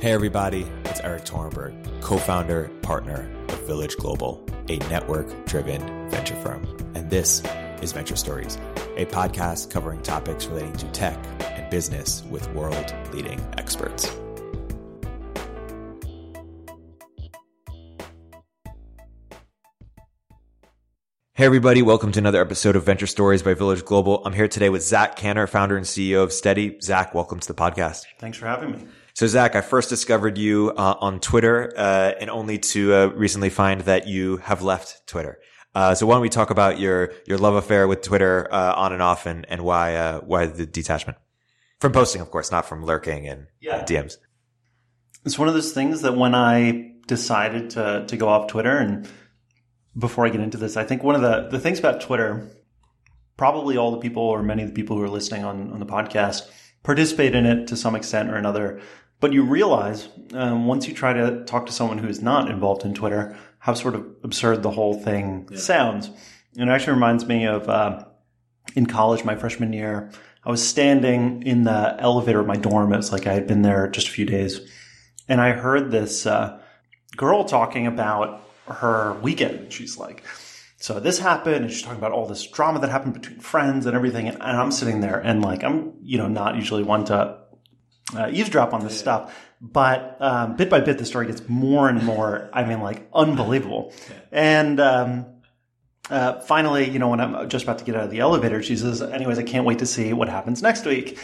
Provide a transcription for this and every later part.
Hey, everybody, it's Erik Torenberg, co founder, partner of Village Global, a network driven venture firm. And this is Venture Stories, a podcast covering topics relating to tech and business with world leading experts. Hey, everybody. Welcome to another episode of Venture Stories by Village Global. I'm here today with Zack Kanter, founder and CEO of Stedi. Zack, welcome to the podcast. Thanks for having me. So, Zack, I first discovered you uh, on Twitter, uh, and only to uh, recently find that you have left Twitter. Uh, so, why don't we talk about your your love affair with Twitter uh, on and off, and and why uh, why the detachment from posting, of course, not from lurking and Yeah. DMs. It's one of those things that when I decided to to go off Twitter, and before I get into this, I think one of the the things about Twitter, probably all the people or many of the people who are listening on on the podcast participate in it to some extent or another. But you realize um, once you try to talk to someone who is not involved in Twitter, how sort of absurd the whole thing sounds. And it actually reminds me of uh, in college, my freshman year, I was standing in the elevator of my dorm. It was like I had been there just a few days. And I heard this uh, girl talking about her weekend. She's like, so this happened, and she's talking about all this drama that happened between friends and everything. And, and I'm sitting there, and like, I'm, you know, not usually one to uh, eavesdrop on this stuff. But um, bit by bit, the story gets more and more, I mean, like, unbelievable. And um, uh, finally, you know, when I'm just about to get out of the elevator, she says, anyways, I can't wait to see what happens next week.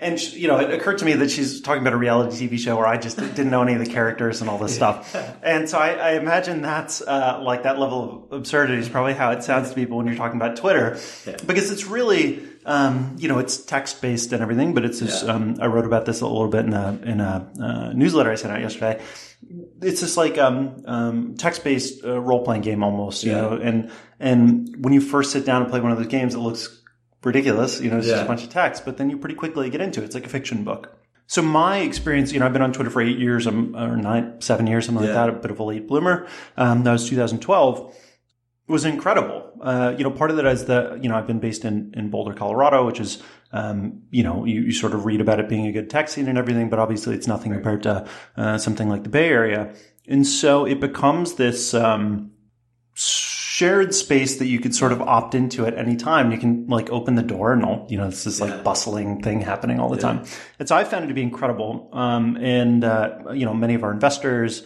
And, she, you know, it occurred to me that she's talking about a reality TV show where I just didn't know any of the characters and all this stuff. And so I, I imagine that's uh, like that level of absurdity is probably how it sounds to people when you're talking about Twitter. Because it's really, um, you know, it's text based and everything, but it's just, um, I wrote about this a little bit in a, in a uh, newsletter I sent out yesterday it's just like um, um, text-based uh, role-playing game almost, you know. And and when you first sit down and play one of those games, it looks ridiculous, you know. It's just a bunch of text, but then you pretty quickly get into it. It's like a fiction book. So my experience, you know, I've been on Twitter for eight years, um, or nine, seven years, something Yeah. like that. A bit of a late bloomer. Um, that was 2012. It was incredible. Uh, you know, part of that is that, you know, I've been based in, in Boulder, Colorado, which is, um, you know, you, you sort of read about it being a good tech scene and everything, but obviously it's nothing compared to, uh, something like the Bay Area. And so it becomes this, um, shared space that you could sort of opt into at any time. You can like open the door and all, you know, it's this like bustling thing happening all the time. And so I found it to be incredible. Um, and, uh, you know, many of our investors,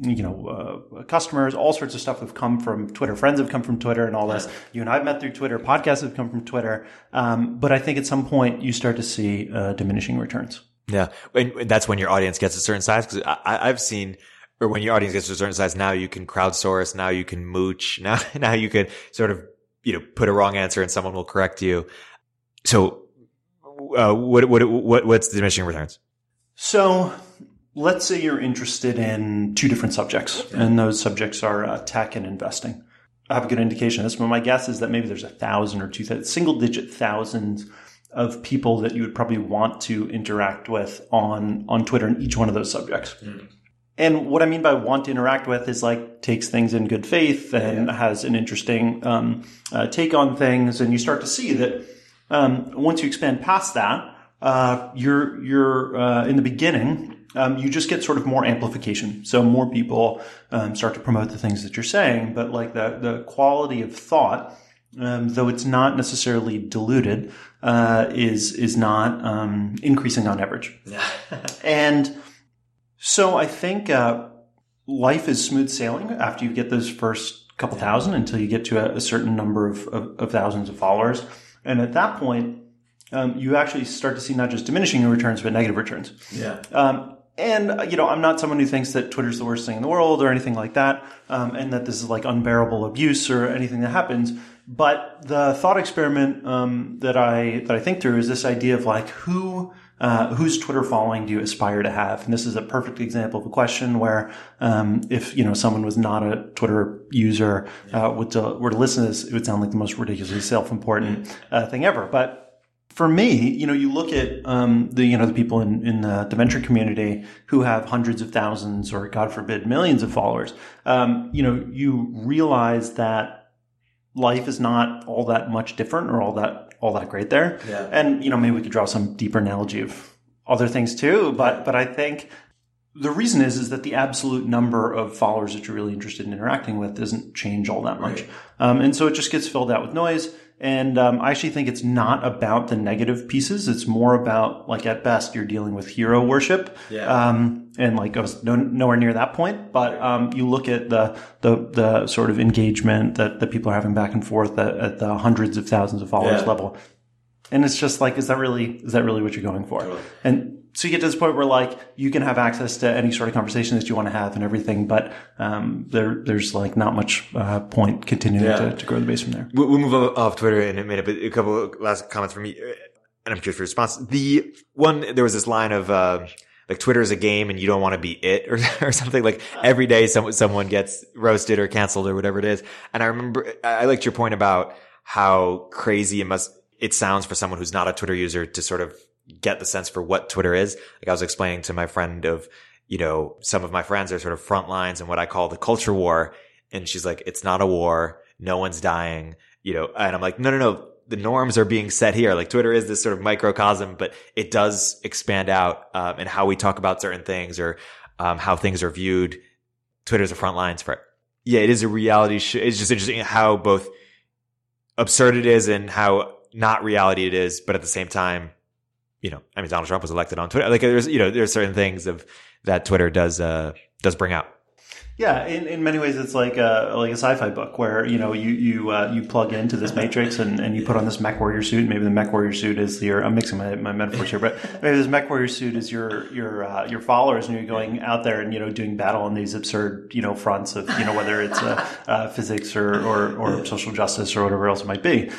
you know, uh, customers, all sorts of stuff have come from Twitter. Friends have come from Twitter and all this. You and I've met through Twitter. Podcasts have come from Twitter. Um, but I think at some point you start to see uh, diminishing returns. Yeah. And that's when your audience gets a certain size. Cause I, I- I've seen, or when your audience gets to a certain size, now you can crowdsource, now you can mooch, now, now you can sort of, you know, put a wrong answer and someone will correct you. So, uh, what, what, what, what's the diminishing returns? So let's say you're interested in two different subjects, and those subjects are uh, tech and investing. I have a good indication of this, but my guess is that maybe there's a thousand or two thousand, single digit thousands of people that you would probably want to interact with on, on Twitter in each one of those subjects. And what I mean by want to interact with is like takes things in good faith and has an interesting um, uh, take on things, and you start to see that um, once you expand past that, uh, you're you're uh, in the beginning. Um, you just get sort of more amplification. So more people um, start to promote the things that you're saying, but like the the quality of thought, um, though it's not necessarily diluted, uh, is is not um, increasing on average. and so I think uh, life is smooth sailing after you get those first couple thousand until you get to a, a certain number of, of, of thousands of followers. And at that point, um, you actually start to see not just diminishing returns, but negative returns. Yeah. Um, and uh, you know, I'm not someone who thinks that Twitter's the worst thing in the world or anything like that, um, and that this is like unbearable abuse or anything that happens. But the thought experiment um, that I that I think through is this idea of like who. Uh, whose Twitter following do you aspire to have? And this is a perfect example of a question where, um, if you know someone was not a Twitter user, uh, would to, were to listen to this, it would sound like the most ridiculously self-important uh, thing ever. But for me, you know, you look at um, the you know the people in in the, the venture community who have hundreds of thousands or God forbid millions of followers. Um, you know, you realize that life is not all that much different or all that all that great there. Yeah. And you know, maybe we could draw some deeper analogy of other things too. But but I think the reason is is that the absolute number of followers that you're really interested in interacting with doesn't change all that much, Right. um, and so it just gets filled out with noise. And um, I actually think it's not about the negative pieces. It's more about like at best you're dealing with hero worship, Yeah. um, and like I was no, nowhere near that point. But um, you look at the the the sort of engagement that that people are having back and forth at, at the hundreds of thousands of followers Yeah. level, and it's just like, is that really is that really what you're going for? Totally. And so you get to this point where like you can have access to any sort of conversation that you want to have and everything, but um, there there's like not much uh, point continuing Yeah. to, to grow the base from there. We'll, we'll move off Twitter in a minute, but a couple of last comments from me, uh, and I'm curious for your response. The one, there was this line of, uh, like Twitter is a game and you don't want to be it or, or something like every day someone, someone gets roasted or canceled or whatever it is. And I remember, I liked your point about how crazy it must, it sounds for someone who's not a Twitter user to sort of get the sense for what Twitter is. Like I was explaining to my friend of, you know, some of my friends are sort of front lines and what I call the culture war. And she's like, it's not a war. No one's dying, you know, and I'm like, no, no, no. The norms are being set here. Like Twitter is this sort of microcosm, but it does expand out, um, and how we talk about certain things or, um, how things are viewed. Twitter's the front lines for it. Yeah, it is a reality show. It's just interesting how both absurd it is and how not reality it is, but at the same time, you know, I mean, Donald Trump was elected on Twitter. Like there's, you know, there's certain things of that Twitter does, uh, does bring out. Yeah, in, in many ways, it's like a like a sci-fi book where you know you you uh, you plug into this matrix and, and you put on this mech warrior suit. Maybe the mech warrior suit is your I'm mixing my, my metaphors here, but maybe this mech warrior suit is your your uh, your followers, and you're going out there and you know doing battle on these absurd you know fronts of you know whether it's uh, uh, physics or, or or social justice or whatever else it might be.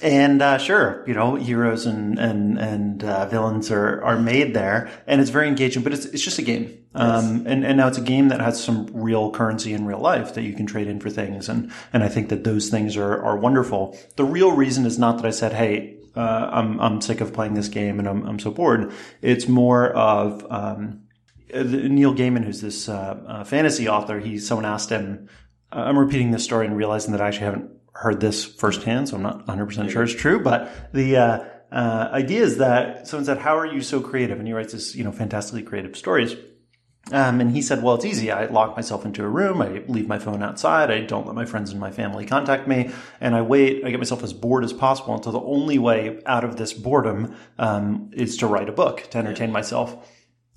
And uh, sure, you know, heroes and and and uh, villains are are made there, and it's very engaging. But it's it's just a game, um, and and now it's a game that has some real currency in real life that you can trade in for things, and and I think that those things are are wonderful. The real reason is not that I said, hey, uh, I'm I'm sick of playing this game and I'm I'm so bored. It's more of um, Neil Gaiman, who's this uh, uh, fantasy author. He someone asked him. I'm repeating this story and realizing that I actually haven't heard this firsthand, so I'm not 100 percent sure it's true. But the uh, uh, idea is that someone said, "How are you so creative?" And he writes this, you know, fantastically creative stories. Um, and he said, well, it's easy. I lock myself into a room. I leave my phone outside. I don't let my friends and my family contact me. And I wait. I get myself as bored as possible until the only way out of this boredom um, is to write a book to entertain myself.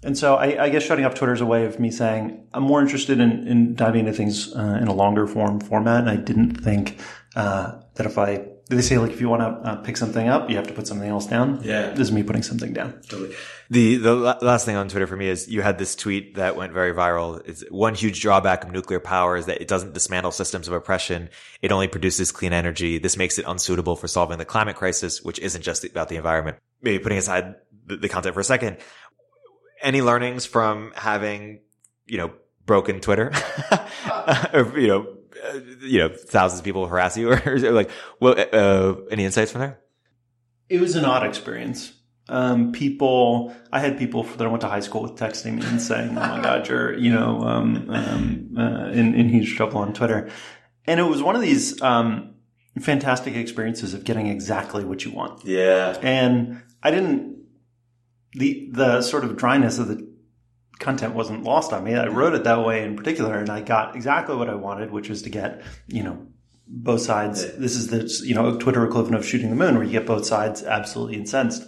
And so I, I guess shutting off Twitter is a way of me saying I'm more interested in, in diving into things uh, in a longer form format. And I didn't think uh, that if I they say like if you want to uh, pick something up, you have to put something else down. Yeah. this is me putting something down. Totally. The the last thing on Twitter for me is you had this tweet that went very viral. It's one huge drawback of nuclear power is that it doesn't dismantle systems of oppression. It only produces clean energy. This makes it unsuitable for solving the climate crisis, which isn't just about the environment. Maybe putting aside the, the content for a second. Any learnings from having, you know, broken Twitter, or you know, uh, you know, thousands of people harass you, or, like, well, uh, any insights from there? It was an odd experience. Um, people, I had people that I went to high school with texting me and saying, "Oh my God, you're you know um, um, uh, in, in huge trouble on Twitter," and it was one of these um, fantastic experiences of getting exactly what you want. Yeah. And I didn't the the sort of dryness of the content wasn't lost on me. I wrote it that way in particular, and I got exactly what I wanted, which was to get you know both sides. This is the you know Twitter equivalent of shooting the moon, where you get both sides absolutely incensed,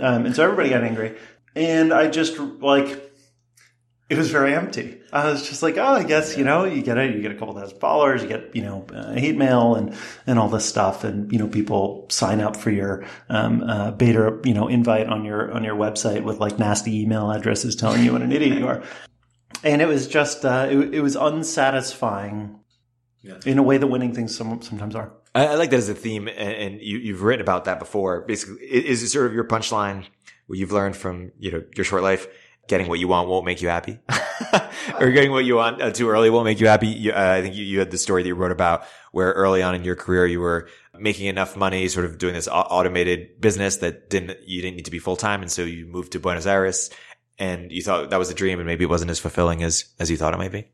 um, and so everybody got angry, and I just like. It was very empty. I was just like, oh, I guess you know, you get it. You get a couple thousand followers. You get you know uh, hate mail and and all this stuff, and you know people sign up for your um, uh, beta you know invite on your on your website with like nasty email addresses telling you what an idiot you are. And it was just uh, it, it was unsatisfying Yeah. in a way that winning things some, sometimes are. I, I like that as a theme, and, and you, you've written about that before. Basically, is it sort of your punchline what you've learned from you know your short life? Getting what you want won't make you happy, or getting what you want uh, too early won't make you happy. You, uh, I think you, you had the story that you wrote about where early on in your career you were making enough money, sort of doing this automated business that didn't you didn't need to be full time, and so you moved to Buenos Aires, and you thought that was a dream, and maybe it wasn't as fulfilling as as you thought it might be.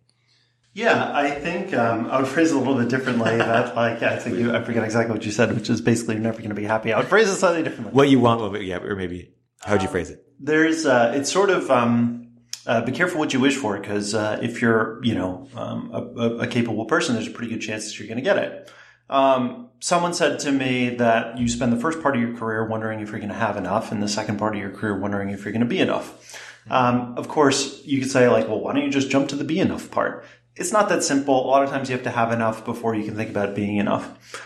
Yeah, I think um, I would phrase it a little bit differently. that like I think you, I forget exactly what you said, which is basically you're never going to be happy. I would phrase it slightly differently. What you want, will be- yeah, or maybe how'd you phrase it? There's uh, it's sort of um, uh, be careful what you wish for because uh, if you're, you know, um, a, a, capable person, there's a pretty good chance that you're going to get it. Um, someone said to me that you spend the first part of your career wondering if you're going to have enough, and the second part of your career wondering if you're going to be enough. Um, of course, you could say like, well, why don't you just jump to the be enough part? It's not that simple. A lot of times you have to have enough before you can think about being enough.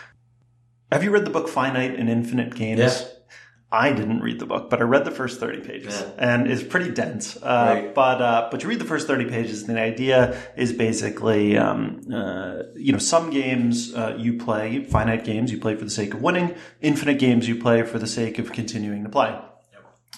Have you read the book Finite and Infinite Games? Yeah. I didn't read the book, but I read the first 30 pages Yeah. and it's pretty dense. Uh, Right. But, uh, but you read the first 30 pages and the idea is basically, um, uh, you know, some games, uh, you play finite games, you play for the sake of winning. Infinite games, you play for the sake of continuing to play.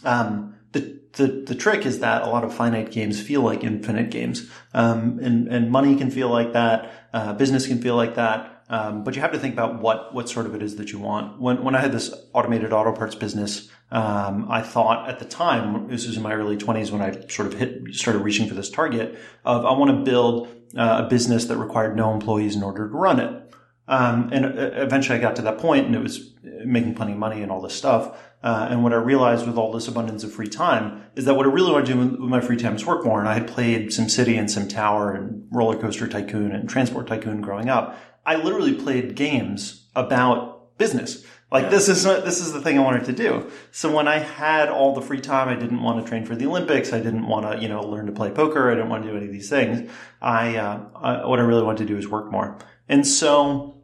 Um, the, the, the trick is that a lot of finite games feel like infinite games. Um, and, and money can feel like that. Uh, business can feel like that. Um, but you have to think about what, what sort of it is that you want. When, when I had this automated auto parts business, um, I thought at the time, this was in my early twenties when I sort of hit, started reaching for this target of I want to build uh, a business that required no employees in order to run it. Um, and uh, eventually I got to that point and it was making plenty of money and all this stuff. Uh, and what I realized with all this abundance of free time is that what I really want to do with with my free time is work more. And I had played SimCity and SimTower and Roller Coaster Tycoon and Transport Tycoon growing up. I literally played games about business. Like this is this is the thing I wanted to do. So when I had all the free time, I didn't want to train for the Olympics. I didn't want to you know learn to play poker. I didn't want to do any of these things. I, uh, I what I really wanted to do is work more. And so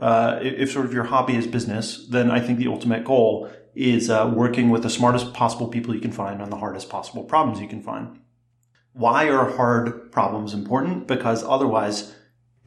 uh, if if sort of your hobby is business, then I think the ultimate goal is uh, working with the smartest possible people you can find on the hardest possible problems you can find. Why are hard problems important? Because otherwise,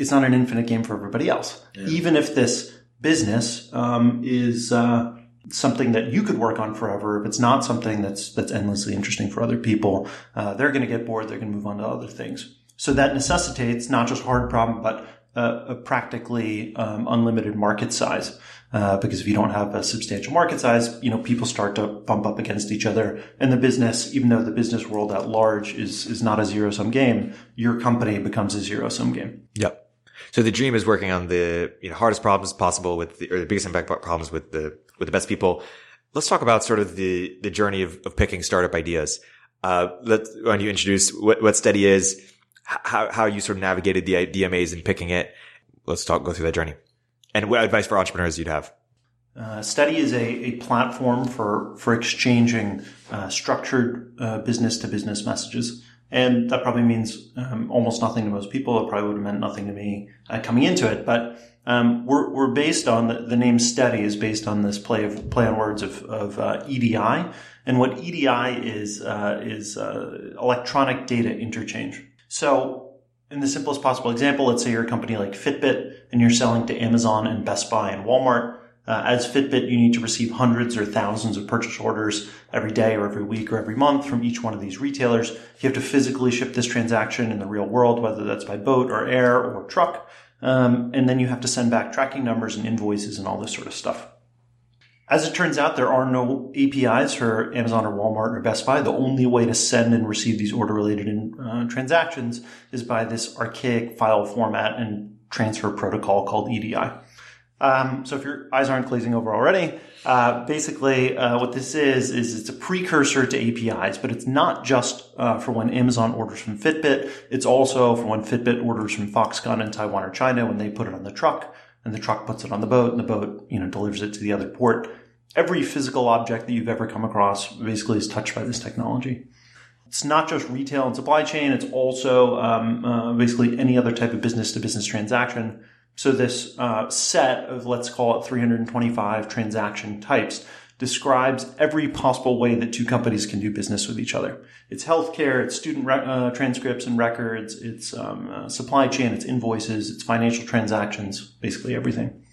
it's not an infinite game for everybody else. Even if this business um, is uh, something that you could work on forever, if it's not something that's that's endlessly interesting for other people, uh, they're going to get bored. They're going to move on to other things. So that necessitates not just hard problem, but uh, a practically um, unlimited market size. Uh, because if you don't have a substantial market size, you know people start to bump up against each other, and the business, even though the business world at large is is not a zero sum game, your company becomes a zero sum game. Yep. So the dream is working on the you know, hardest problems possible with the, or the biggest impact problems with the with the best people. Let's talk about sort of the the journey of, of picking startup ideas. Uh, let why don't you introduce what, what Stedi is, how how you sort of navigated the idea maze and picking it. Let's talk go through that journey, and what advice for entrepreneurs you'd have. Uh, Stedi is a, a platform for for exchanging uh, structured business to business messages, and that probably means um, almost nothing to most people. It probably would have meant nothing to me uh, coming into it, but um, we're we're based on the, the name Stedi is based on this play of play on words of of uh, EDI, and what EDI is uh, is uh, electronic data interchange. So in the simplest possible example, let's say you're a company like Fitbit and you're selling to Amazon and Best Buy and Walmart. Uh, as Fitbit, you need to receive hundreds or thousands of purchase orders every day or every week or every month from each one of these retailers. You have to physically ship this transaction in the real world, whether that's by boat or air or truck. Um, and then you have to send back tracking numbers and invoices and all this sort of stuff. As it turns out, there are no APIs for Amazon or Walmart or Best Buy. The only way to send and receive these order related uh, transactions is by this archaic file format and transfer protocol called EDI. Um, so if your eyes aren't glazing over already, uh, basically uh, what this is is it's a precursor to APIs, but it's not just uh, for when Amazon orders from Fitbit. It's also for when Fitbit orders from Foxconn in Taiwan or China when they put it on the truck, and the truck puts it on the boat, and the boat you know delivers it to the other port. Every physical object that you've ever come across basically is touched by this technology. It's not just retail and supply chain; it's also um, uh, basically any other type of business to business transaction. So this uh, set of let's call it 325 transaction types describes every possible way that two companies can do business with each other. It's healthcare, it's student re- uh, transcripts and records, it's um, uh, supply chain, it's invoices, it's financial transactions, basically everything.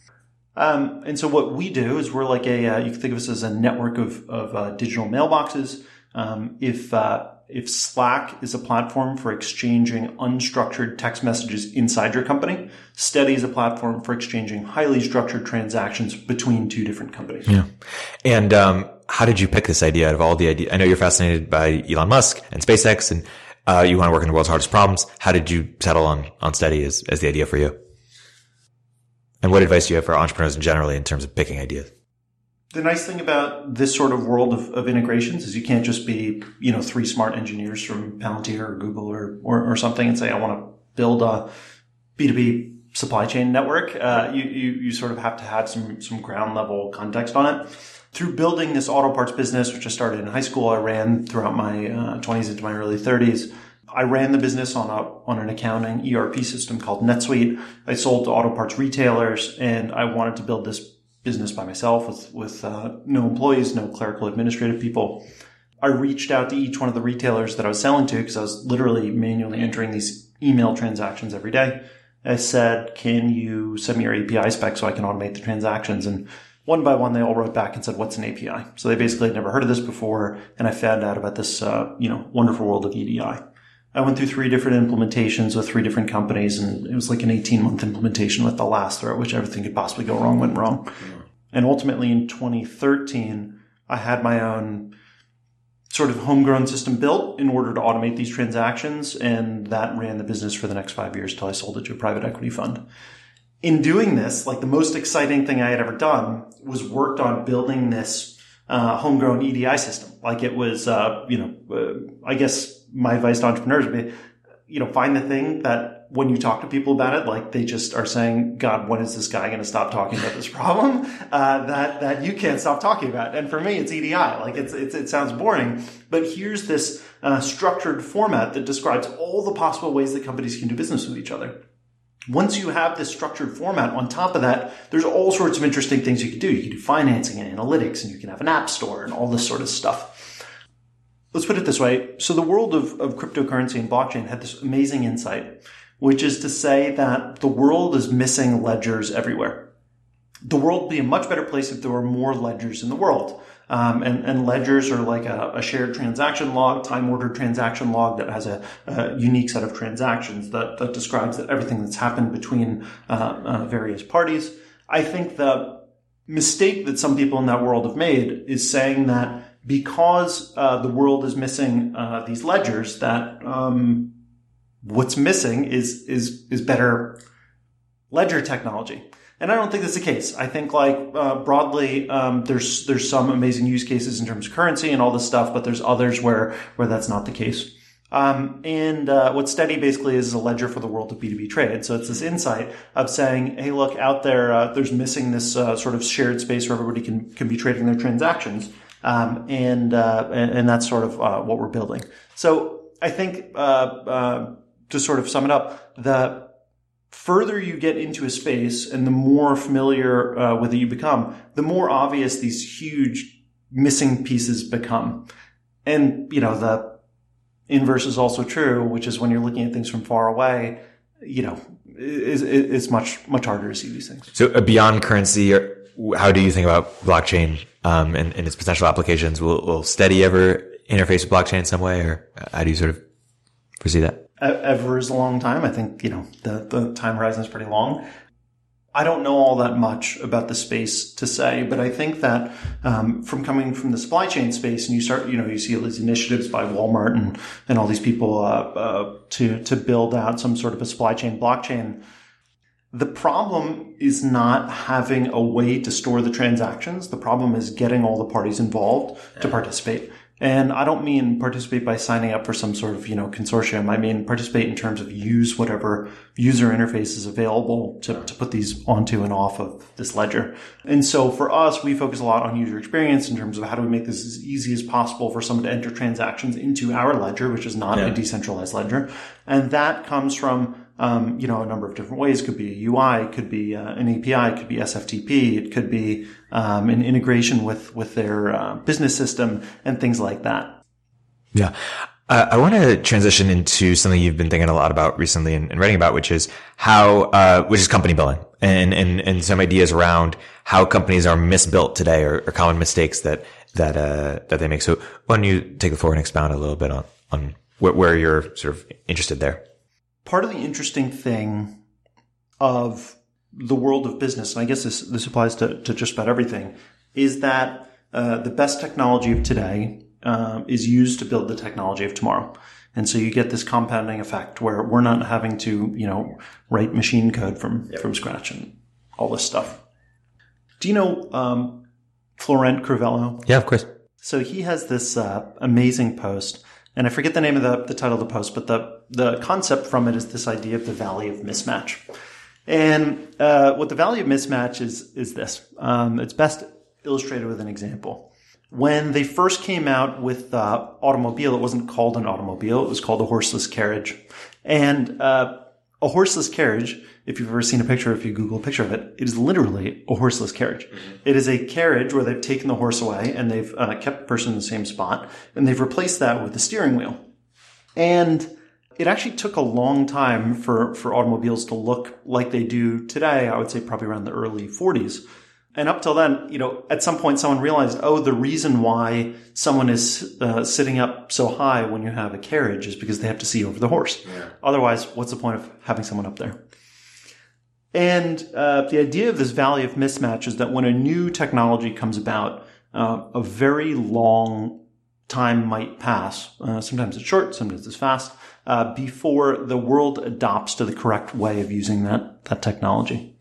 Um, and so what we do is we're like a uh, you can think of us as a network of of uh, digital mailboxes. Um, if uh, if Slack is a platform for exchanging unstructured text messages inside your company, Stedi is a platform for exchanging highly structured transactions between two different companies. Yeah. And um, how did you pick this idea out of all the ideas? I know you're fascinated by Elon Musk and SpaceX, and uh, you want to work on the world's hardest problems. How did you settle on on Stedi as, as the idea for you? And what advice do you have for entrepreneurs in generally in terms of picking ideas? The nice thing about this sort of world of, of, integrations is you can't just be, you know, three smart engineers from Palantir or Google or, or, or something and say, I want to build a B2B supply chain network. Uh, you, you, you sort of have to have some, some ground level context on it. Through building this auto parts business, which I started in high school, I ran throughout my uh, 20s into my early 30s. I ran the business on a on an accounting ERP system called NetSuite. I sold to auto parts retailers, and I wanted to build this business by myself with with uh, no employees, no clerical administrative people. I reached out to each one of the retailers that I was selling to because I was literally manually entering these email transactions every day. I said, "Can you send me your API spec so I can automate the transactions?" And one by one, they all wrote back and said, "What's an API?" So they basically had never heard of this before, and I found out about this, uh, you know, wonderful world of EDI. I went through three different implementations with three different companies, and it was like an 18 month implementation with the last throughout which everything could possibly go wrong went wrong. And ultimately in 2013, I had my own sort of homegrown system built in order to automate these transactions. And that ran the business for the next five years until I sold it to a private equity fund. In doing this, like the most exciting thing I had ever done was worked on building this uh, homegrown EDI system. Like it was, uh, you know, uh, I guess my advice to entrepreneurs would be, you know, find the thing that when you talk to people about it, like they just are saying, God, when is this guy going to stop talking about this problem uh, that that you can't stop talking about? And for me, it's EDI. Like it's, it's it sounds boring, but here's this uh, structured format that describes all the possible ways that companies can do business with each other. Once you have this structured format on top of that, there's all sorts of interesting things you can do. You can do financing and analytics, and you can have an app store and all this sort of stuff let's put it this way. So the world of, of cryptocurrency and blockchain had this amazing insight, which is to say that the world is missing ledgers everywhere. The world would be a much better place if there were more ledgers in the world. Um, and, and, ledgers are like a, a, shared transaction log, time ordered transaction log that has a, a, unique set of transactions that, that describes that everything that's happened between uh, uh, various parties. I think the mistake that some people in that world have made is saying that because uh, the world is missing uh, these ledgers, that um, what's missing is is is better ledger technology. And I don't think that's the case. I think like uh, broadly, um, there's there's some amazing use cases in terms of currency and all this stuff, but there's others where where that's not the case. Um, and uh, what Stedi basically is is a ledger for the world of B2B trade. So it's this insight of saying, hey, look, out there, uh, there's missing this uh, sort of shared space where everybody can can be trading their transactions. Um, and, uh, and, and that's sort of uh, what we're building. So I think uh, uh, to sort of sum it up, the further you get into a space and the more familiar uh, with it you become, the more obvious these huge missing pieces become. And you know the inverse is also true, which is when you're looking at things from far away, you know, it's, it's much much harder to see these things. So beyond currency, how do you think about blockchain um, and, and, its potential applications? Will, will Stedi ever interface with blockchain in some way, or how do you sort of foresee that? Ever is a long time. I think you know the the time horizon is pretty long. I don't know all that much about the space to say, but I think that um, from coming from the supply chain space, and you start, you know, you see all these initiatives by Walmart and and all these people uh, uh, to to build out some sort of a supply chain blockchain the problem is not having a way to store the transactions. The problem is getting all the parties involved to participate. And I don't mean participate by signing up for some sort of, you know, consortium. I mean participate in terms of use whatever user interface is available to, to put these onto and off of this ledger. And so for us, we focus a lot on user experience in terms of how do we make this as easy as possible for someone to enter transactions into our ledger, which is not yeah. a decentralized ledger. And that comes from um, you know, a number of different ways. It could be a UI, it could be uh, an API, it could be SFTP, it could be um, an integration with with their uh, business system and things like that. Yeah. Uh, I want to transition into something you've been thinking a lot about recently and, and writing about, which is how, uh, which is company building and, and, and some ideas around how companies are misbuilt today or, or common mistakes that, that, uh, that they make. So why don't you take the floor and expound a little bit on, on where you're sort of interested there? Part of the interesting thing of the world of business, and I guess this, this applies to, to just about everything, is that uh, the best technology of today uh, is used to build the technology of tomorrow. And so you get this compounding effect where we're not having to, you know, write machine code from, yep. from scratch and all this stuff. Do you know, um, Florent Crivello? Yeah, of course. So he has this uh, amazing post, and I forget the name of the, the title of the post, but the, the concept from it is this idea of the valley of mismatch. And uh, what the valley of mismatch is, is this. Um, it's best illustrated with an example. When they first came out with the automobile, it wasn't called an automobile, it was called a horseless carriage. And uh, a horseless carriage, if you've ever seen a picture, if you Google a picture of it, it is literally a horseless carriage. Mm-hmm. It is a carriage where they've taken the horse away and they've uh, kept the person in the same spot and they've replaced that with the steering wheel. And it actually took a long time for, for automobiles to look like they do today. I would say probably around the early 40s. And up till then, you know, at some point someone realized, oh, the reason why someone is uh, sitting up so high when you have a carriage is because they have to see over the horse. Yeah. Otherwise, what's the point of having someone up there? And uh, the idea of this valley of mismatch is that when a new technology comes about, uh, a very long time might pass. Uh, sometimes it's short, sometimes it's fast, uh, before the world adopts to the correct way of using that that technology.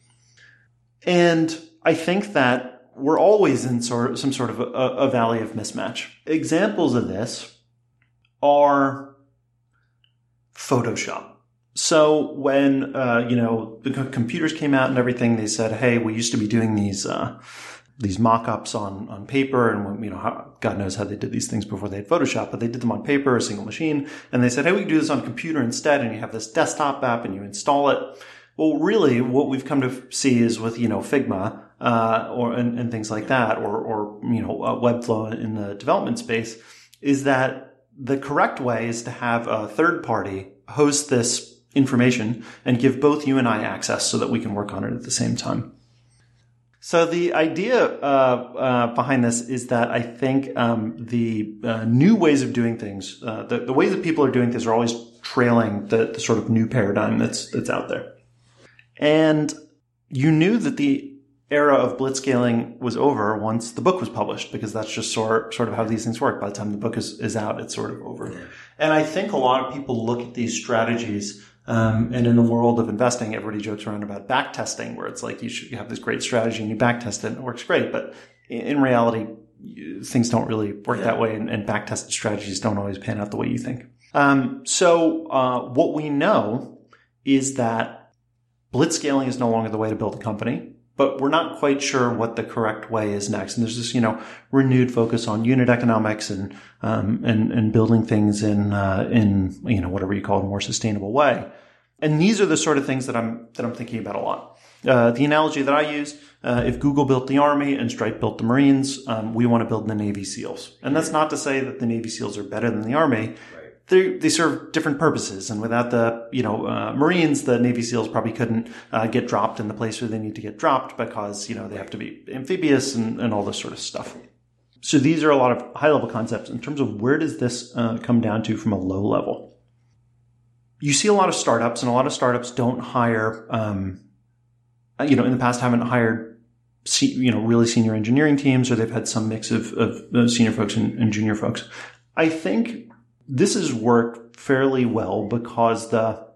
And I think that we're always in sort some sort of a, a valley of mismatch. Examples of this are Photoshop. So when uh, you know the computers came out and everything, they said, "Hey, we used to be doing these uh, these mock-ups on on paper, and you know, how, God knows how they did these things before they had Photoshop, but they did them on paper, a single machine, and they said, "Hey, we can do this on computer instead." And you have this desktop app, and you install it. Well, really, what we've come to see is with you know Figma uh, or and, and, things like that, or or you know uh, Webflow in the development space, is that the correct way is to have a third party host this information and give both you and I access so that we can work on it at the same time. So the idea uh, uh, behind this is that I think um, the uh, new ways of doing things, uh, the, the, ways that people are doing things, are always trailing the, the, sort of new paradigm that's that's out there. And you knew that the era of blitzscaling was over once the book was published because that's just sort sort of how these things work. By the time the book is, is out, it's sort of over. Yeah. And I think a lot of people look at these strategies. Um, and in the world of investing, everybody jokes around about back testing, where it's like you should have this great strategy and you back test it and it works great. But in reality, things don't really work yeah. that way, and, and back tested strategies don't always pan out the way you think. Um, so uh, what we know is that blitzscaling is no longer the way to build a company but we're not quite sure what the correct way is next. And there's this, you know, renewed focus on unit economics and um, and and building things in uh, in you know whatever you call it, a more sustainable way. And these are the sort of things that I'm that I'm thinking about a lot. Uh, the analogy that I use: uh, if Google built the Army and Stripe built the Marines, um, we want to build the Navy SEALs. And that's not to say that the Navy SEALs are better than the Army they serve different purposes, and without the you know uh, Marines, the Navy SEALs probably couldn't uh, get dropped in the place where they need to get dropped because you know they have to be amphibious and, and all this sort of stuff. So these are a lot of high level concepts in terms of where does this uh, come down to from a low level. You see a lot of startups, and a lot of startups don't hire. Um, you know, in the past, haven't hired you know really senior engineering teams, or they've had some mix of, of uh, senior folks and, and junior folks. I think this has worked fairly well because the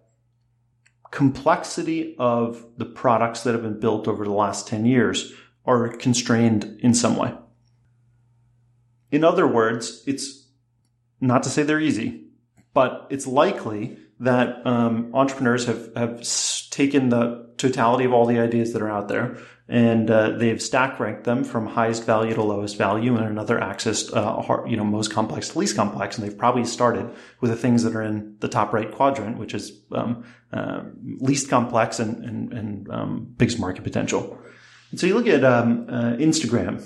complexity of the products that have been built over the last 10 years are constrained in some way. In other words, it's not to say they're easy, but it's likely that um, entrepreneurs have, have taken the totality of all the ideas that are out there and uh, they've stack ranked them from highest value to lowest value and another axis, uh, you know, most complex to least complex. And they've probably started with the things that are in the top right quadrant, which is um, uh, least complex and, and, and um, biggest market potential. And so you look at um, uh, Instagram,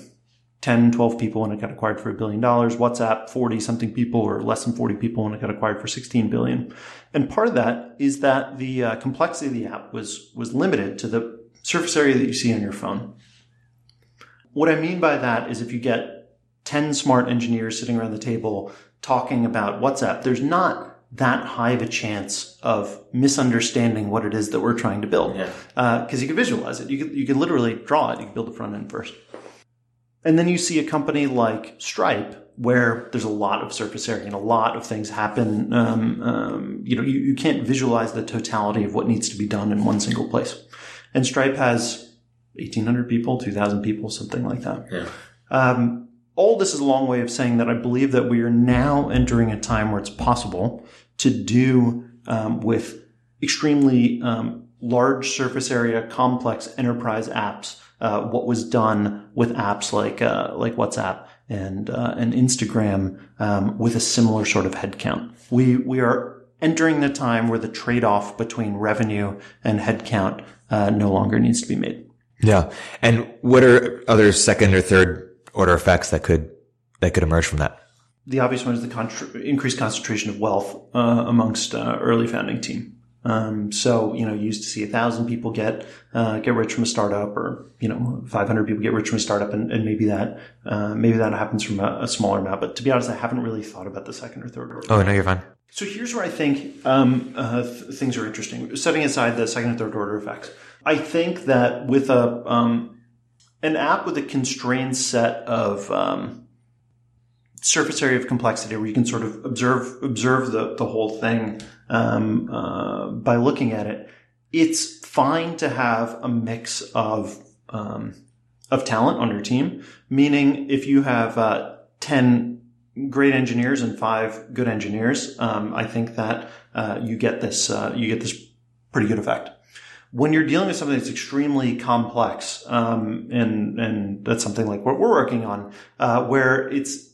10, 12 people when it got acquired for a billion dollars. WhatsApp, 40 something people or less than 40 people when it got acquired for 16 billion. And part of that is that the uh, complexity of the app was, was limited to the surface area that you see on your phone. What I mean by that is if you get 10 smart engineers sitting around the table talking about WhatsApp, there's not that high of a chance of misunderstanding what it is that we're trying to build. Because yeah. uh, you can visualize it. You can, you can literally draw it. You can build the front end first. And then you see a company like Stripe where there's a lot of surface area and a lot of things happen. Um, um, you know, you, you can't visualize the totality of what needs to be done in one single place. And Stripe has 1,800 people, 2,000 people, something like that. Yeah. Um, all this is a long way of saying that I believe that we are now entering a time where it's possible to do um, with extremely um, large surface area, complex enterprise apps. Uh, what was done with apps like uh, like WhatsApp and uh, and Instagram um, with a similar sort of headcount. We we are entering the time where the trade off between revenue and headcount uh, no longer needs to be made. Yeah, and what are other second or third order effects that could that could emerge from that? The obvious one is the con- increased concentration of wealth uh, amongst uh, early founding team. Um, so you know, you used to see a thousand people get uh, get rich from a startup, or you know, five hundred people get rich from a startup, and, and maybe that uh, maybe that happens from a, a, smaller amount. But to be honest, I haven't really thought about the second or third order. Oh no, you're fine. So here's where I think um, uh, th- things are interesting. Setting aside the second and third order effects, I think that with a um, an app with a constrained set of um, surface area of complexity where you can sort of observe observe the, the whole thing um, uh, by looking at it. It's fine to have a mix of um, of talent on your team. Meaning, if you have uh, ten great engineers and five good engineers, um, I think that uh, you get this uh, you get this pretty good effect when you're dealing with something that's extremely complex, um, and and that's something like what we're working on, uh, where it's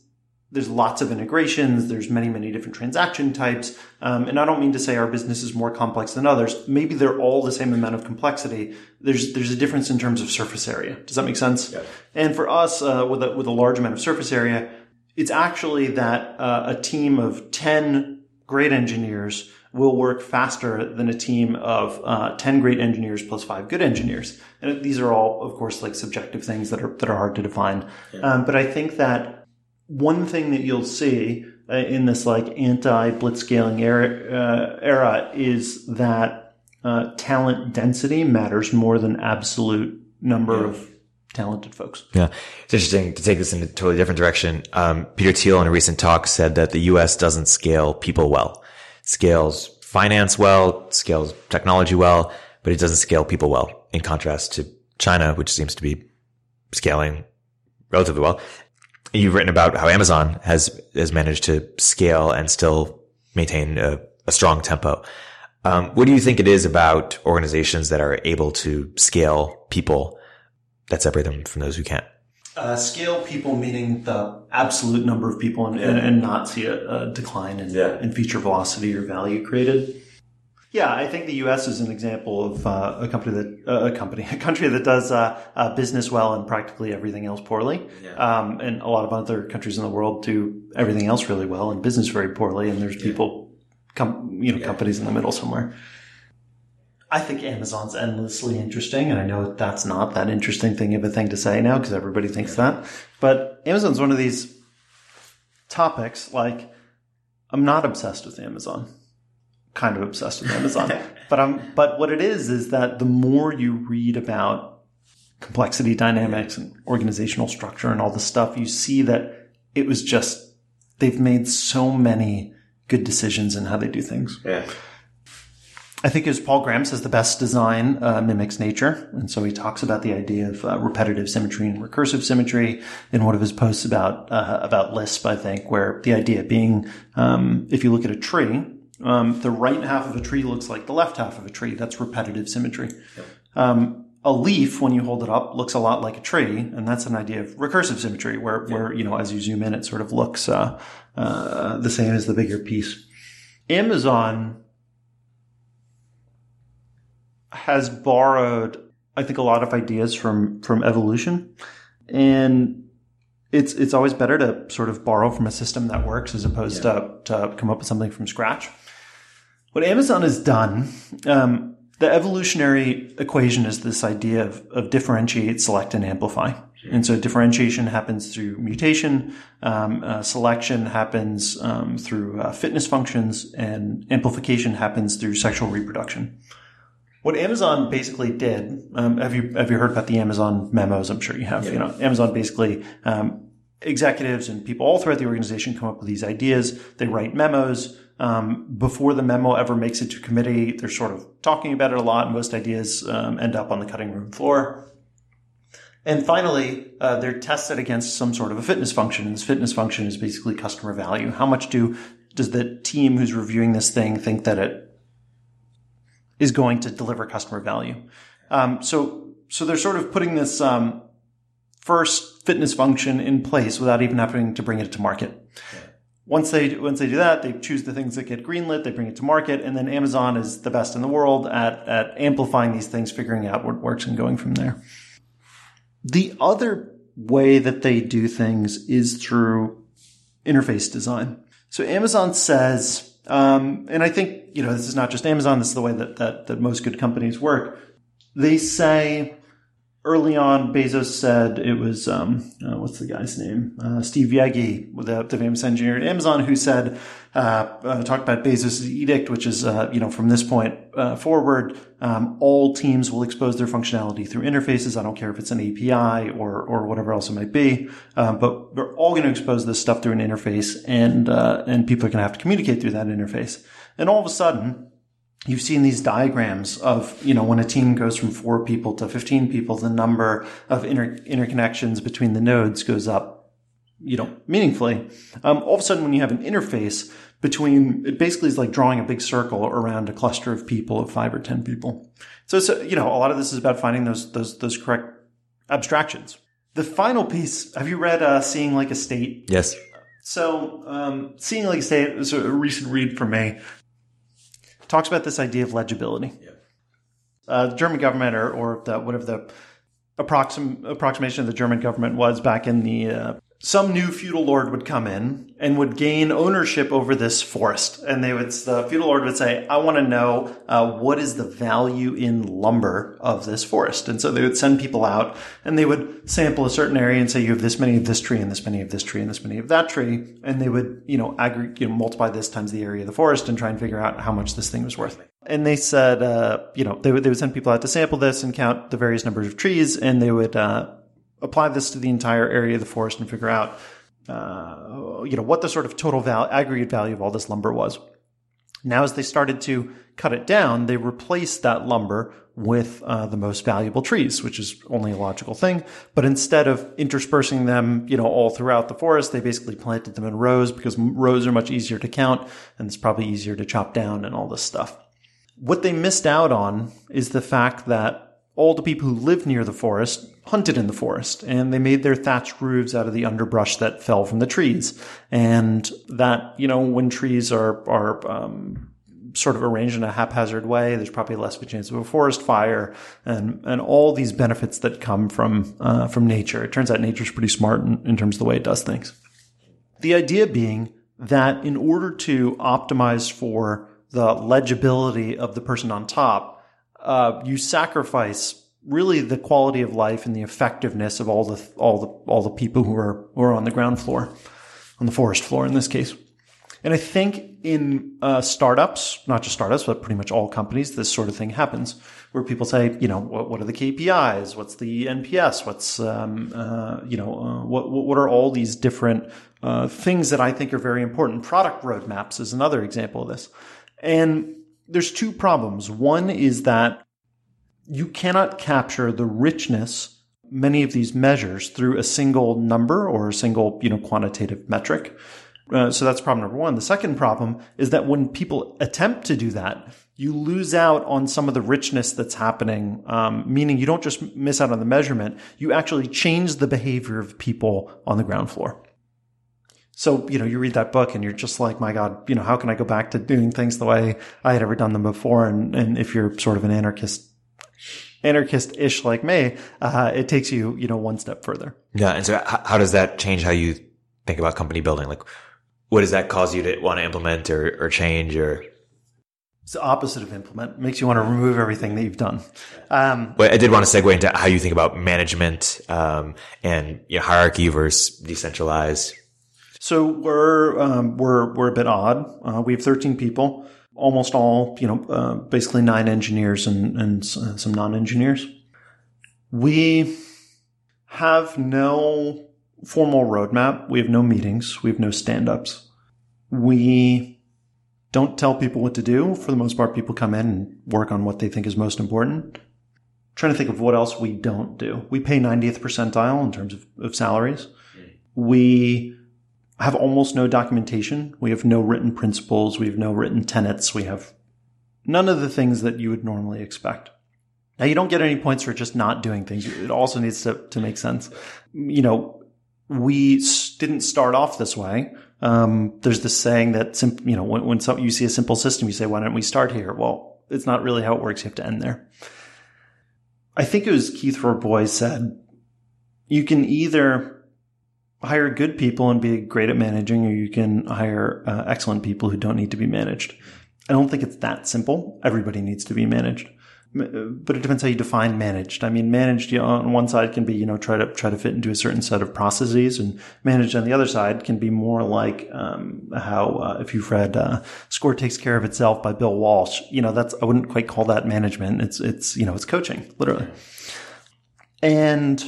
there's lots of integrations. There's many, many different transaction types. Um, and I don't mean to say our business is more complex than others. Maybe they're all the same amount of complexity. There's, there's a difference in terms of surface area. Does that make sense? Yeah. And for us, uh, with a, with a large amount of surface area, it's actually that uh, a team of 10 great engineers will work faster than a team of uh, 10 great engineers plus five good engineers. And these are all, of course, like subjective things that are, that are hard to define. Yeah. Um, but I think that one thing that you'll see uh, in this like anti blitzscaling era, uh, era is that uh, talent density matters more than absolute number yeah. of talented folks. Yeah. It's interesting to take this in a totally different direction. Um, Peter Thiel in a recent talk said that the US doesn't scale people well. It scales finance well, scales technology well, but it doesn't scale people well in contrast to China, which seems to be scaling relatively well you've written about how Amazon has has managed to scale and still maintain a, a strong tempo. Um, what do you think it is about organizations that are able to scale people that separate them from those who can't? Uh, scale people meaning the absolute number of people and, yeah. and, and not see a, a decline in, yeah. in feature velocity or value created. Yeah, I think the U.S. is an example of uh, a company that uh, a company a country that does uh, uh, business well and practically everything else poorly. Yeah. Um, and a lot of other countries in the world do everything else really well and business very poorly. And there's yeah. people, com- you know, yeah. companies in the middle somewhere. I think Amazon's endlessly interesting, and I know that's not that interesting thing of a thing to say now because everybody thinks that. But Amazon's one of these topics. Like, I'm not obsessed with Amazon kind of obsessed with Amazon. but I'm, but what it is is that the more you read about complexity dynamics and organizational structure and all the stuff, you see that it was just they've made so many good decisions in how they do things. Yeah. I think as Paul Graham says, the best design uh, mimics nature. And so he talks about the idea of uh, repetitive symmetry and recursive symmetry in one of his posts about, uh, about Lisp, I think, where the idea being, um, if you look at a tree, um, the right half of a tree looks like the left half of a tree. That's repetitive symmetry. Yep. Um, a leaf, when you hold it up, looks a lot like a tree, and that's an idea of recursive symmetry, where, where you know, as you zoom in, it sort of looks uh, uh, the same as the bigger piece. Amazon has borrowed, I think, a lot of ideas from from evolution, and it's it's always better to sort of borrow from a system that works as opposed yeah. to to come up with something from scratch. What Amazon has done, um, the evolutionary equation is this idea of, of, differentiate, select, and amplify. And so differentiation happens through mutation, um, uh, selection happens um, through uh, fitness functions, and amplification happens through sexual reproduction. What Amazon basically did, um, have you have you heard about the Amazon memos? I'm sure you have. Yeah. You know, Amazon basically um, executives and people all throughout the organization come up with these ideas. They write memos um, before the memo ever makes it to committee, they're sort of talking about it a lot. Most ideas um, end up on the cutting room floor. And finally, uh, they're tested against some sort of a fitness function. And this fitness function is basically customer value. How much do does the team who's reviewing this thing think that it is going to deliver customer value? Um, so, so they're sort of putting this um, first fitness function in place without even having to bring it to market. Yeah. Once they once they do that, they choose the things that get greenlit, they bring it to market, and then Amazon is the best in the world at at amplifying these things, figuring out what works, and going from there. The other way that they do things is through interface design. So Amazon says, um, and I think you know this is not just Amazon. This is the way that that, that most good companies work. They say early on, Bezos said it was um, uh, what's the guy's name? Uh, Steve Yegge, the, the, famous engineer at Amazon, who said uh, uh talked about Bezos' edict, which is uh, you know from this point uh, forward, um, all teams will expose their functionality through interfaces. I don't care if it's an API or or whatever else it might be, but they're all going to expose this stuff through an interface, and and people are going to have to communicate through that interface. And all of a sudden, you've seen these diagrams of, you know, when a team goes from four people to 15 people, the number of inter- interconnections between the nodes goes up, you know, meaningfully. Um, all of a sudden, when you have an interface between, it basically is like drawing a big circle around a cluster of people of five or 10 people. So, so you know, a lot of this is about finding those, those, those correct abstractions. The final piece, have you read uh, Seeing Like a State? Yes. So, um, Seeing Like a State is a recent read for me talks about this idea of legibility. Yeah. Uh, the German government, or, or the, whatever the approxim, approximation of the German government was back in the uh, some new feudal lord would come in and would gain ownership over this forest. And they would, the feudal lord would say, I want to know uh, what is the value in lumber of this forest. And so they would send people out and they would sample a certain area and say, you have this many of this tree and this many of this tree and this many of that tree. And they would, you know, aggregate, you know, multiply this times the area of the forest and try and figure out how much this thing was worth. And they said, uh, you know, they would, they would send people out to sample this and count the various numbers of trees and they would, uh, apply this to the entire area of the forest and figure out, uh, you know, what the sort of total val- aggregate value of all this lumber was. Now, as they started to cut it down, they replaced that lumber with uh, the most valuable trees, which is only a logical thing. But instead of interspersing them, you know, all throughout the forest, they basically planted them in rows because rows are much easier to count and it's probably easier to chop down and all this stuff. What they missed out on is the fact that all the people who lived near the forest hunted in the forest and they made their thatched roofs out of the underbrush that fell from the trees. And that, you know, when trees are, are, um, sort of arranged in a haphazard way, there's probably less of a chance of a forest fire and, and all these benefits that come from, uh, from nature. It turns out nature's pretty smart in, in terms of the way it does things. The idea being that in order to optimize for the legibility of the person on top, uh, you sacrifice really the quality of life and the effectiveness of all the all the all the people who are who are on the ground floor, on the forest floor in this case. And I think in uh, startups, not just startups, but pretty much all companies, this sort of thing happens, where people say, you know, what, what are the KPIs? What's the NPS? What's, um, uh, you know, uh, what what are all these different uh, things that I think are very important? Product roadmaps is another example of this, and there's two problems. One is that you cannot capture the richness many of these measures through a single number or a single you know quantitative metric. Uh, so that's problem number one. The second problem is that when people attempt to do that, you lose out on some of the richness that's happening. Um, meaning you don't just miss out on the measurement; you actually change the behavior of people on the ground floor. So, you know, you read that book and you're just like, my God, you know, how can I go back to doing things the way I had ever done them before? And, and if you're sort of an anarchist, anarchist-ish like me, uh, it takes you, you know, one step further. Yeah. And so how does that change how you think about company building? Like, what does that cause you to want to implement or, or change or? It's the opposite of implement. It makes you want to remove everything that you've done. Um, but I did want to segue into how you think about management um, and you know, hierarchy versus decentralized. So we're um, we're we're a bit odd. Uh, we have 13 people, almost all you know, uh, basically nine engineers and and some non-engineers. We have no formal roadmap. We have no meetings. We have no stand-ups. We don't tell people what to do. For the most part, people come in and work on what they think is most important. trying to think of what else we don't do. We pay 90th percentile in terms of, of salaries. We have almost no documentation. We have no written principles. We have no written tenets. We have none of the things that you would normally expect. Now you don't get any points for just not doing things. It also needs to, to make sense. You know, we didn't start off this way. Um, there's this saying that, sim- you know, when, when some, you see a simple system, you say, why don't we start here? Well, it's not really how it works. You have to end there. I think it was Keith Rabois said, you can either hire good people and be great at managing, or you can hire uh, excellent people who don't need to be managed. I don't think it's that simple. Everybody needs to be managed but it depends how you define managed. I mean, managed you know, on one side can be, you know, try to try to fit into a certain set of processes, and managed on the other side can be more like um, how uh, if you've read uh, "Score Takes Care of Itself" by Bill Walsh, you know, that's I wouldn't quite call that management. It's it's you know it's coaching literally, and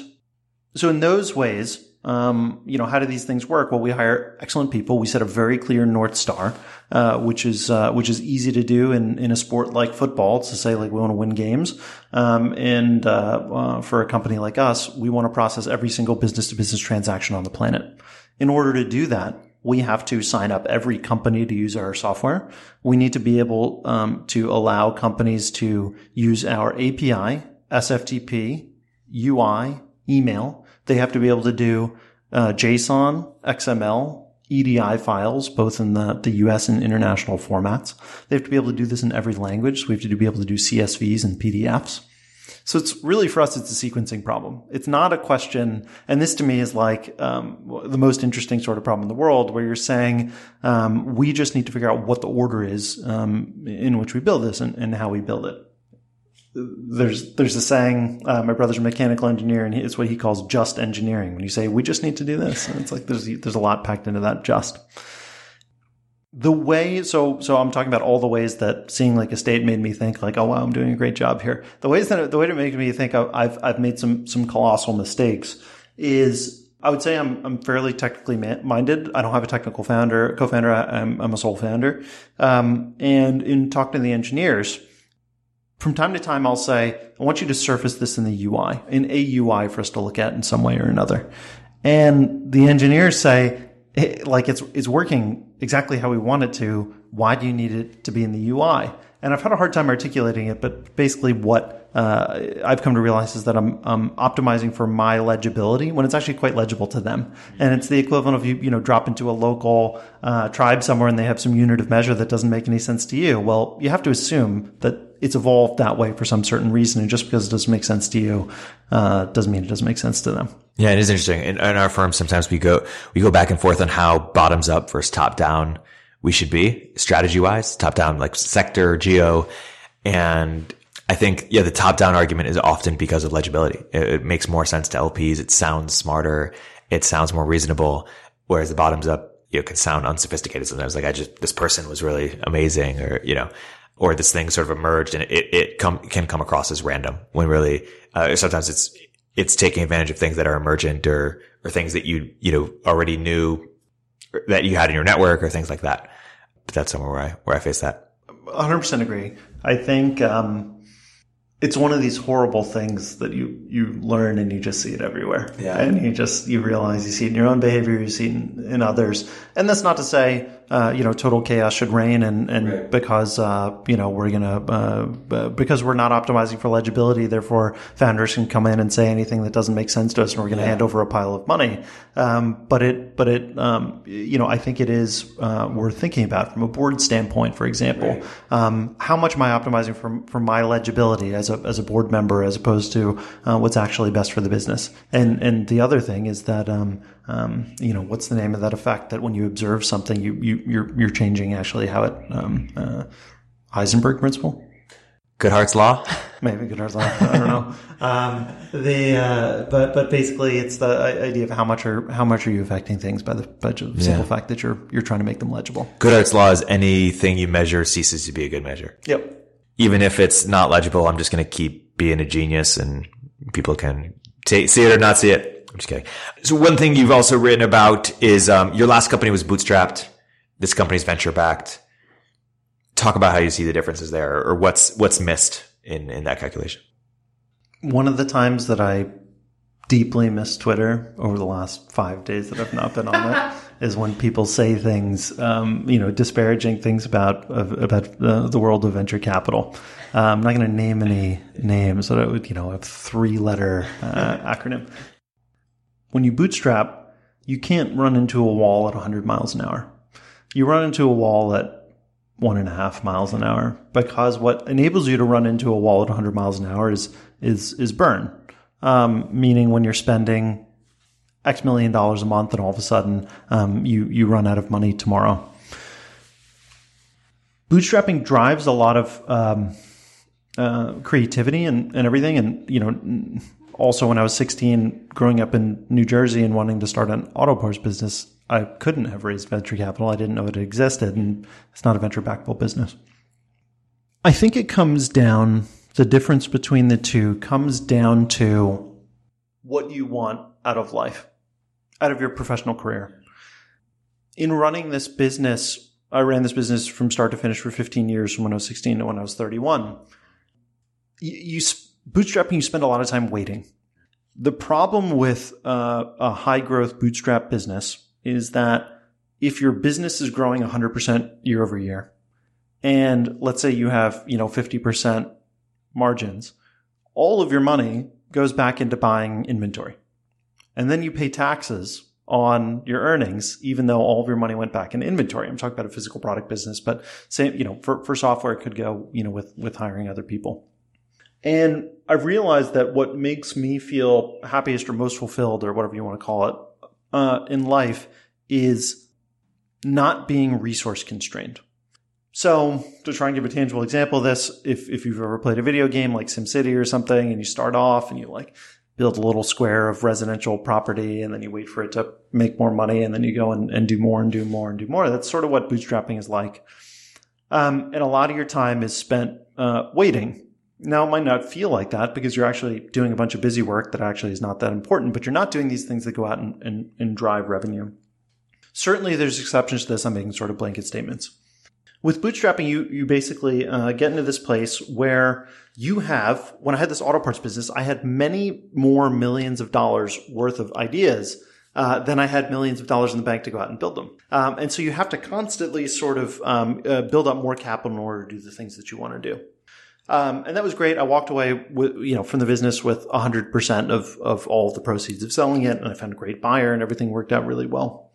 so in those ways, um, you know, how do these things work? Well, we hire excellent people. We set a very clear north star, uh, which is uh, which is easy to do in in a sport like football. To say like we want to win games, um, and uh, uh for a company like us, we want to process every single business to business transaction on the planet. In order to do that, we have to sign up every company to use our software. We need to be able um, to allow companies to use our API, SFTP, UI, email they have to be able to do uh, JSON, XML, EDI files, both in the, the US and international formats. They have to be able to do this in every language. So we have to be able to do CSVs and PDFs. So it's really for us, it's a sequencing problem. It's not a question, and this to me is like um, the most interesting sort of problem in the world, where you're saying um, we just need to figure out what the order is um, in which we build this and, and how we build it there's there's a saying. Uh, my brother's a mechanical engineer, and it's what he calls just engineering. When you say we just need to do this, and it's like there's there's a lot packed into that. Just the way. So so I'm talking about all the ways that seeing like a state made me think like, oh wow, I'm doing a great job here. The ways that the way to make me think I've I've made some some colossal mistakes is. I would say I'm I'm fairly technically minded. I don't have a technical founder, co-founder. I'm, I'm a sole founder. Um, and in talking to the engineers, from time to time, I'll say, I want you to surface this in the UI, in a UI for us to look at in some way or another. And the engineers say, like it's, it's working exactly how we want it to. Why do you need it to be in the UI? And I've had a hard time articulating it, but basically what uh, I've come to realize is that I'm, I'm, optimizing for my legibility when it's actually quite legible to them. And it's the equivalent of you, you know, drop into a local uh, tribe somewhere and they have some unit of measure that doesn't make any sense to you. Well, you have to assume that it's evolved that way for some certain reason. And just because it doesn't make sense to you, uh, doesn't mean it doesn't make sense to them. Yeah, it is interesting. In, in our firm, sometimes we go, we go back and forth on how bottoms up versus top down we should be strategy wise, top down, like sector, geo. And I think, yeah, the top down argument is often because of legibility. It, it, makes more sense to LPs. It sounds smarter. It sounds more reasonable. Whereas the bottoms up, you know, can sound unsophisticated sometimes. Like I just, this person was really amazing or, you know, or this thing sort of emerged and it, it come, can come across as random when really, uh, sometimes it's, it's taking advantage of things that are emergent or, or things that you, you know, already knew that you had in your network or things like that. But that's somewhere where I, where I face that. 100% agree. I think, um, it's one of these horrible things that you you learn and you just see it everywhere. Yeah. And you just you realize you see it in your own behavior, you see it in, in others. And that's not to say uh, you know total chaos should reign, and and right. because uh, you know we're gonna uh, because we're not optimizing for legibility, therefore founders can come in and say anything that doesn't make sense to us, and we're gonna yeah. hand over a pile of money. Um, but it but it um, you know I think it is uh, worth thinking about from a board standpoint, for example. Right. Um, how much am I optimizing for for my legibility as a as a board member as opposed to uh, what's actually best for the business? And and the other thing is that um, you know, what's the name of that effect that when you observe something, you, you you're you're changing actually how it um, uh, Heisenberg principle. Goodhart's law, maybe Goodhart's law. I don't know. Um, the uh, but but basically, it's the idea of how much are how much are you affecting things by the by the simple yeah. fact that you're you're trying to make them legible. Goodhart's law is anything you measure ceases to be a good measure. Yep. Even if it's not legible, I'm just going to keep being a genius, and people can t- see it or not see it. I'm just kidding. So one thing you've also written about is um, your last company was bootstrapped. This company's venture backed. Talk about how you see the differences there, or what's what's missed in in that calculation. One of the times that I deeply miss Twitter over the last five days that I've not been on it is when people say things, um, you know, disparaging things about about uh, the world of venture capital. Uh, I'm not going to name any names, but it would, you know, a three letter uh, acronym. When you bootstrap, you can't run into a wall at 100 miles an hour. You run into a wall at one and a half miles an hour because what enables you to run into a wall at 100 miles an hour is is is burn um, meaning when you're spending X million dollars a month and all of a sudden um, you, you run out of money tomorrow. Bootstrapping drives a lot of um, uh, creativity and, and everything. And, you know, also when I was 16, growing up in New Jersey and wanting to start an auto parts business, I couldn't have raised venture capital. I didn't know it existed, and it's not a venture backable business. I think it comes down the difference between the two comes down to what you want out of life, out of your professional career. In running this business, I ran this business from start to finish for 15 years from when I was 16 to when I was 31. You, you bootstrapping, you spend a lot of time waiting. The problem with uh, a high growth bootstrap business is that if your business is growing 100% year over year, and let's say you have, you know, 50% margins, all of your money goes back into buying inventory. And then you pay taxes on your earnings, even though all of your money went back in inventory. I'm talking about a physical product business, but same, you know, for, for software, it could go, you know, with, with hiring other people. And I've realized that what makes me feel happiest or most fulfilled or whatever you want to call it, uh, in life is not being resource constrained. So to try and give a tangible example of this, if, if you've ever played a video game like SimCity or something and you start off and you like build a little square of residential property and then you wait for it to make more money and then you go and, and do more and do more and do more. That's sort of what bootstrapping is like. Um, and a lot of your time is spent uh, waiting. Now it might not feel like that because you're actually doing a bunch of busy work that actually is not that important, but you're not doing these things that go out and, and, and drive revenue. Certainly there's exceptions to this. I'm making sort of blanket statements with bootstrapping, you you basically uh, get into this place where you have. When I had this auto parts business, I had many more millions of dollars worth of ideas uh, than I had millions of dollars in the bank to go out and build them. Um, and so you have to constantly sort of um, uh, build up more capital in order to do the things that you want to do. Um, and that was great. I walked away with, you know, from the business with 100% of, of all the proceeds of selling it. And I found a great buyer and everything worked out really well.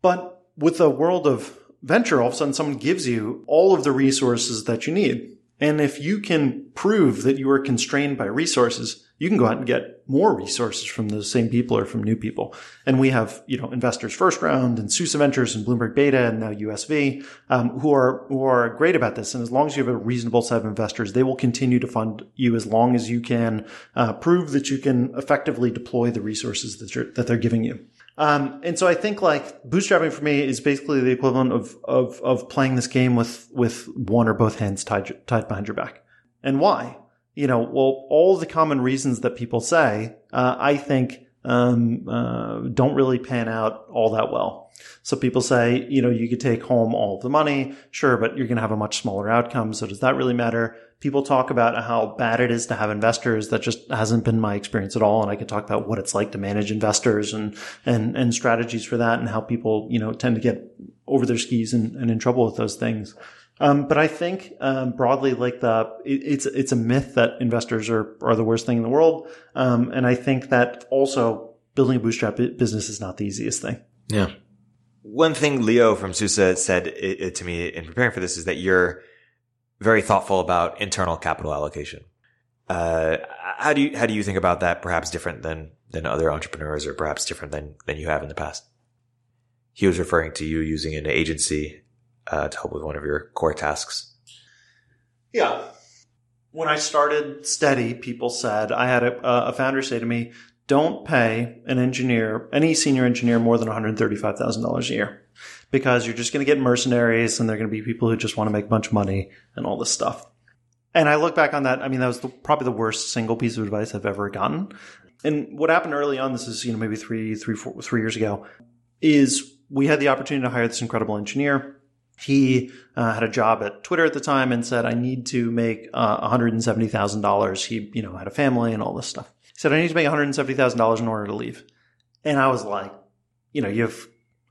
But with a world of venture, all of a sudden someone gives you all of the resources that you need. And if you can prove that you are constrained by resources, you can go out and get more resources from those same people or from new people. And we have, you know, investors first round and Susa Ventures and Bloomberg Beta and now USV, um, who are, who are great about this. And as long as you have a reasonable set of investors, they will continue to fund you as long as you can, uh, prove that you can effectively deploy the resources that, that they're giving you. Um, and so I think like bootstrapping for me is basically the equivalent of, of, of playing this game with, with one or both hands tied, tied behind your back. And why? You know, well, all the common reasons that people say, uh, I think, um, uh, don't really pan out all that well. So people say, you know, you could take home all of the money. Sure, but you're going to have a much smaller outcome. So does that really matter? people talk about how bad it is to have investors. That just hasn't been my experience at all. And I can talk about what it's like to manage investors and, and, and strategies for that and how people, you know, tend to get over their skis and, and in trouble with those things. Um, but I think um, broadly, like the it, it's it's a myth that investors are are the worst thing in the world, um, and I think that also building a bootstrap business is not the easiest thing. Yeah. One thing Leo from Susa said it, it, to me in preparing for this is that you're very thoughtful about internal capital allocation. Uh, how do you how do you think about that? Perhaps different than than other entrepreneurs, or perhaps different than than you have in the past. He was referring to you using an agency uh, to help with one of your core tasks. Yeah. When I started Stedi, people said I had a, a founder say to me, "Don't pay an engineer, any senior engineer, more than one hundred thirty-five thousand dollars a year." because you're just going to get mercenaries and they're going to be people who just want to make a bunch of money and all this stuff. And I look back on that. I mean, that was the, probably the worst single piece of advice I've ever gotten. And what happened early on, this is, you know, maybe three, three, four, three years ago, is we had the opportunity to hire this incredible engineer. He uh, had a job at Twitter at the time and said, I need to make uh, $170,000. He, you know, had a family and all this stuff. He said, I need to make $170,000 in order to leave. And I was like, you know, you have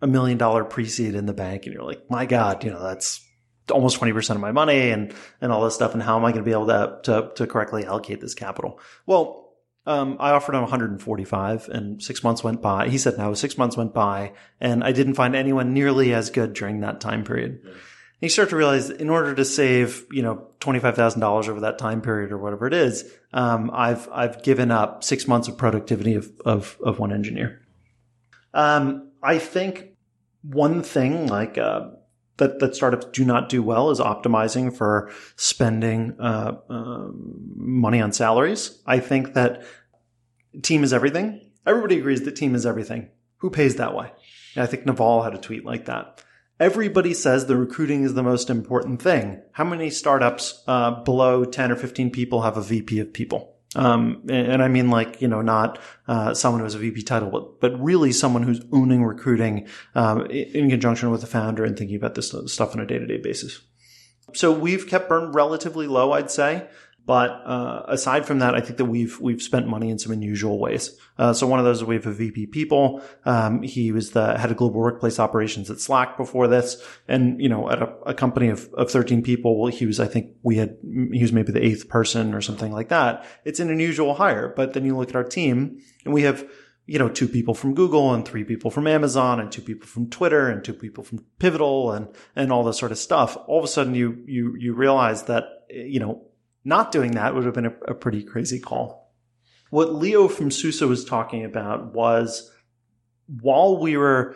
a million dollar pre-seed in the bank and you're like, my God, you know, that's almost 20% of my money and, and all this stuff. And how am I going to be able to, to, to correctly allocate this capital? Well, um, I offered him 145 and six months went by. He said no, six months went by and I didn't find anyone nearly as good during that time period. Mm-hmm. You start to realize in order to save, you know, $25,000 over that time period or whatever it is, um, I've, I've given up six months of productivity of, of, of one engineer. Um, I think one thing like, uh, that, that startups do not do well is optimizing for spending uh, uh, money on salaries. I think that team is everything. Everybody agrees that team is everything. Who pays that way? I think Naval had a tweet like that. Everybody says the recruiting is the most important thing. How many startups uh, below 10 or 15 people have a VP of people? Um, and, I mean like, you know, not, uh, someone who has a VP title, but, but really someone who's owning recruiting, um, in conjunction with the founder and thinking about this stuff on a day to day basis. So we've kept burn relatively low, I'd say. But uh, aside from that, I think that we've we've spent money in some unusual ways. Uh, so one of those is we have a VP people. Um, he was the head of global workplace operations at Slack before this, and you know at a, a, company of, of 13 people, he was I think we had he was maybe the eighth person or something like that. It's an unusual hire, but then you look at our team, and we have you know, two people from Google and three people from Amazon and two people from Twitter and two people from Pivotal and, and all this sort of stuff. All of a sudden you, you, you realize that, you know, not doing that would have been a, a pretty crazy call. What Leo from Susa was talking about was while we were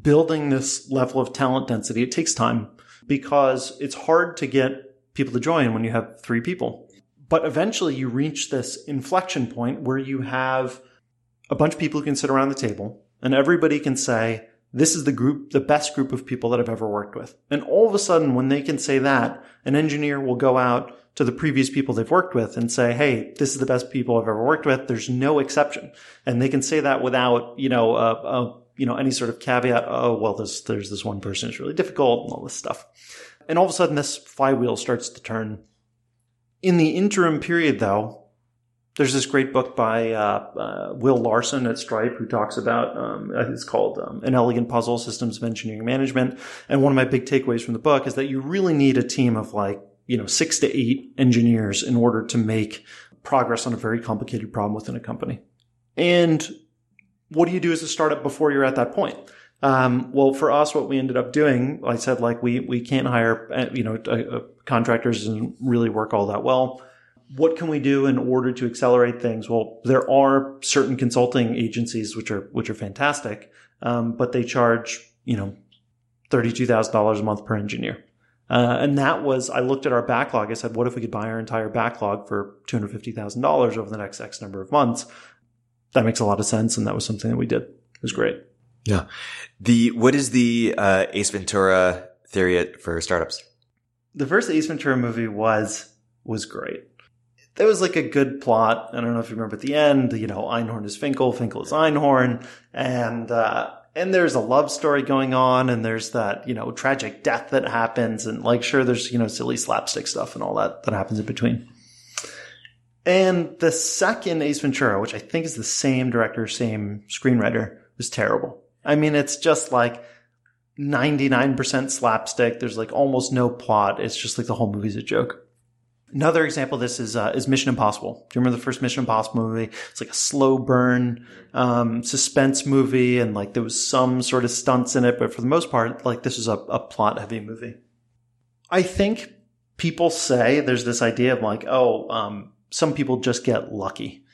building this level of talent density, it takes time because it's hard to get people to join when you have three people. But eventually you reach this inflection point where you have a bunch of people who can sit around the table and everybody can say, this is the group, the best group of people that I've ever worked with. And all of a sudden, when they can say that, an engineer will go out to the previous people they've worked with and say, Hey, this is the best people I've ever worked with. There's no exception. And they can say that without, you know, uh, uh, you know, any sort of caveat. Oh, well, there's, there's this one person who's really difficult and all this stuff. And all of a sudden this flywheel starts to turn. In the interim period, though, there's this great book by uh, uh, Will Larson at Stripe who talks about um, it's called um, An Elegant Puzzle: Systems of Engineering Management. And one of my big takeaways from the book is that you really need a team of like you know, six to eight engineers in order to make progress on a very complicated problem within a company. And what do you do as a startup before you're at that point? Um, well, for us, what we ended up doing, I said, like we we can't hire, uh, you know, contractors and really work all that well. What can we do in order to accelerate things? Well, there are certain consulting agencies which are which are fantastic, um, but they charge you know thirty two thousand dollars a month per engineer. Uh, and that was, I looked at our backlog. I said, what if we could buy our entire backlog for $250,000 over the next X number of months? That makes a lot of sense. And that was something that we did. It was great. Yeah. The, what is the, uh, Ace Ventura theory for startups? The first Ace Ventura movie was, was great. There was like a good plot. I don't know if you remember at the end, you know, Einhorn is Finkel, Finkel is Einhorn. And, uh, and there's a love story going on and there's that, you know, tragic death that happens and like, sure, there's, you know, silly slapstick stuff and all that that happens in between. And the second Ace Ventura, which I think is the same director, same screenwriter, was terrible. I mean, it's just like 99% slapstick. There's like almost no plot. It's just like the whole movie's a joke. Another example of this is uh, is Mission Impossible. Do you remember the first Mission Impossible movie? It's like a slow burn um, suspense movie, and like there was some sort of stunts in it, but for the most part, like this is a, a plot heavy movie. I think people say there's this idea of like, oh, um, some people just get lucky.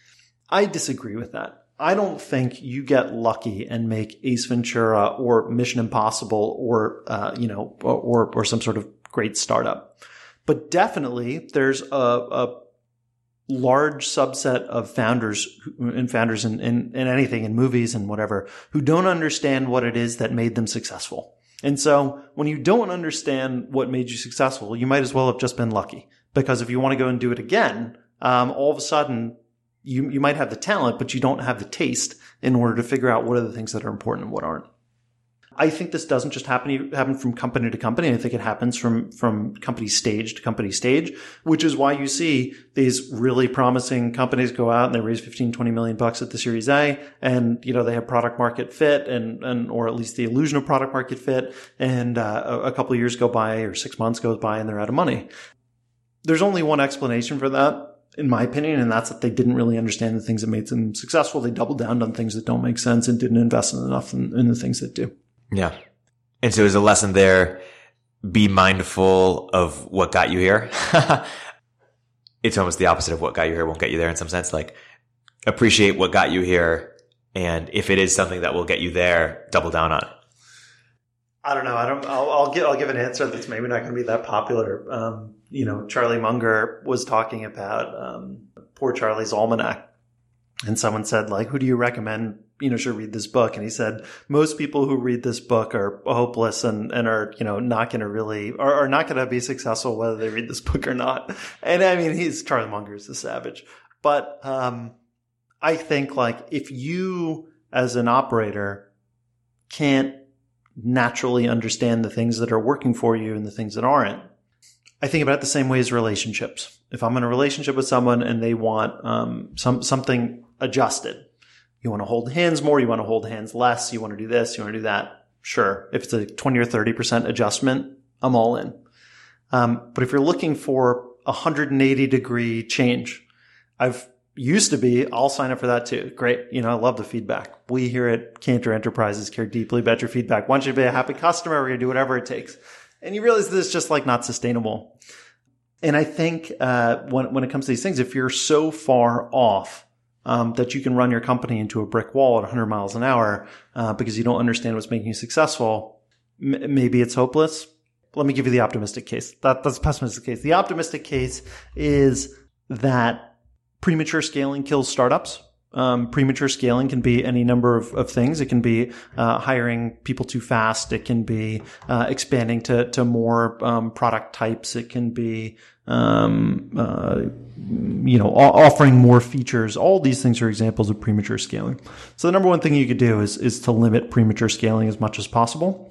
I disagree with that. I don't think you get lucky and make Ace Ventura or Mission Impossible or uh, you know or or some sort of great startup. But definitely there's a, a large subset of founders and founders in, in, in, anything in movies and whatever who don't understand what it is that made them successful. And so when you don't understand what made you successful, you might as well have just been lucky because if you want to go and do it again, um, all of a sudden you, you might have the talent, but you don't have the taste in order to figure out what are the things that are important and what aren't. I think this doesn't just happen happen from company to company. I think it happens from from company stage to company stage, which is why you see these really promising companies go out and they raise 15, 20 million bucks at the Series A, and you know they have product market fit and and or at least the illusion of product market fit, and uh, a, couple of years go by or six months goes by and they're out of money. There's only one explanation for that in my opinion, and that's that they didn't really understand the things that made them successful. They doubled down on things that don't make sense and didn't invest enough in, in the things that do. Yeah. And so there's a lesson there. Be mindful of what got you here. it's almost the opposite of what got you here won't get you there in some sense. Like appreciate what got you here. And if it is something that will get you there, double down on it. I don't know. I don't. I'll, I'll give. I'll give an answer that's maybe not going to be that popular. Um, you know, Charlie Munger was talking about um, poor Charlie's Almanack, and someone said, like, who do you recommend? You know, should read this book. And he said, most people who read this book are hopeless and, and are, you know, not going to really, are, are not going to be successful whether they read this book or not. And I mean, he's Charlie Munger is a savage, but um, I think like if you as an operator can't naturally understand the things that are working for you and the things that aren't. I think about it the same way as relationships. If I'm in a relationship with someone and they want um, some something adjusted, you want to hold hands more, you want to hold hands less, you want to do this, you want to do that. Sure, if it's a 20 or 30 percent adjustment, I'm all in. Um, but if you're looking for a 180 degree change, I've used to be, I'll sign up for that too. Great. You know, I love the feedback. We here at Kanter Enterprises care deeply about your feedback. Want you to be a happy customer. We're going to do whatever it takes. And you realize this is just like not sustainable. And I think, uh, when, when it comes to these things, if you're so far off, um, that you can run your company into a brick wall at 100 miles an hour, uh, because you don't understand what's making you successful, m- maybe it's hopeless. Let me give you the optimistic case. That, that's the pessimistic case. The optimistic case is that premature scaling kills startups. Um, premature scaling can be any number of, of things. It can be uh, hiring people too fast. It can be uh, expanding to to more um, product types. It can be um, uh, you know offering more features. All these things are examples of premature scaling. So the number one thing you could do is is to limit premature scaling as much as possible.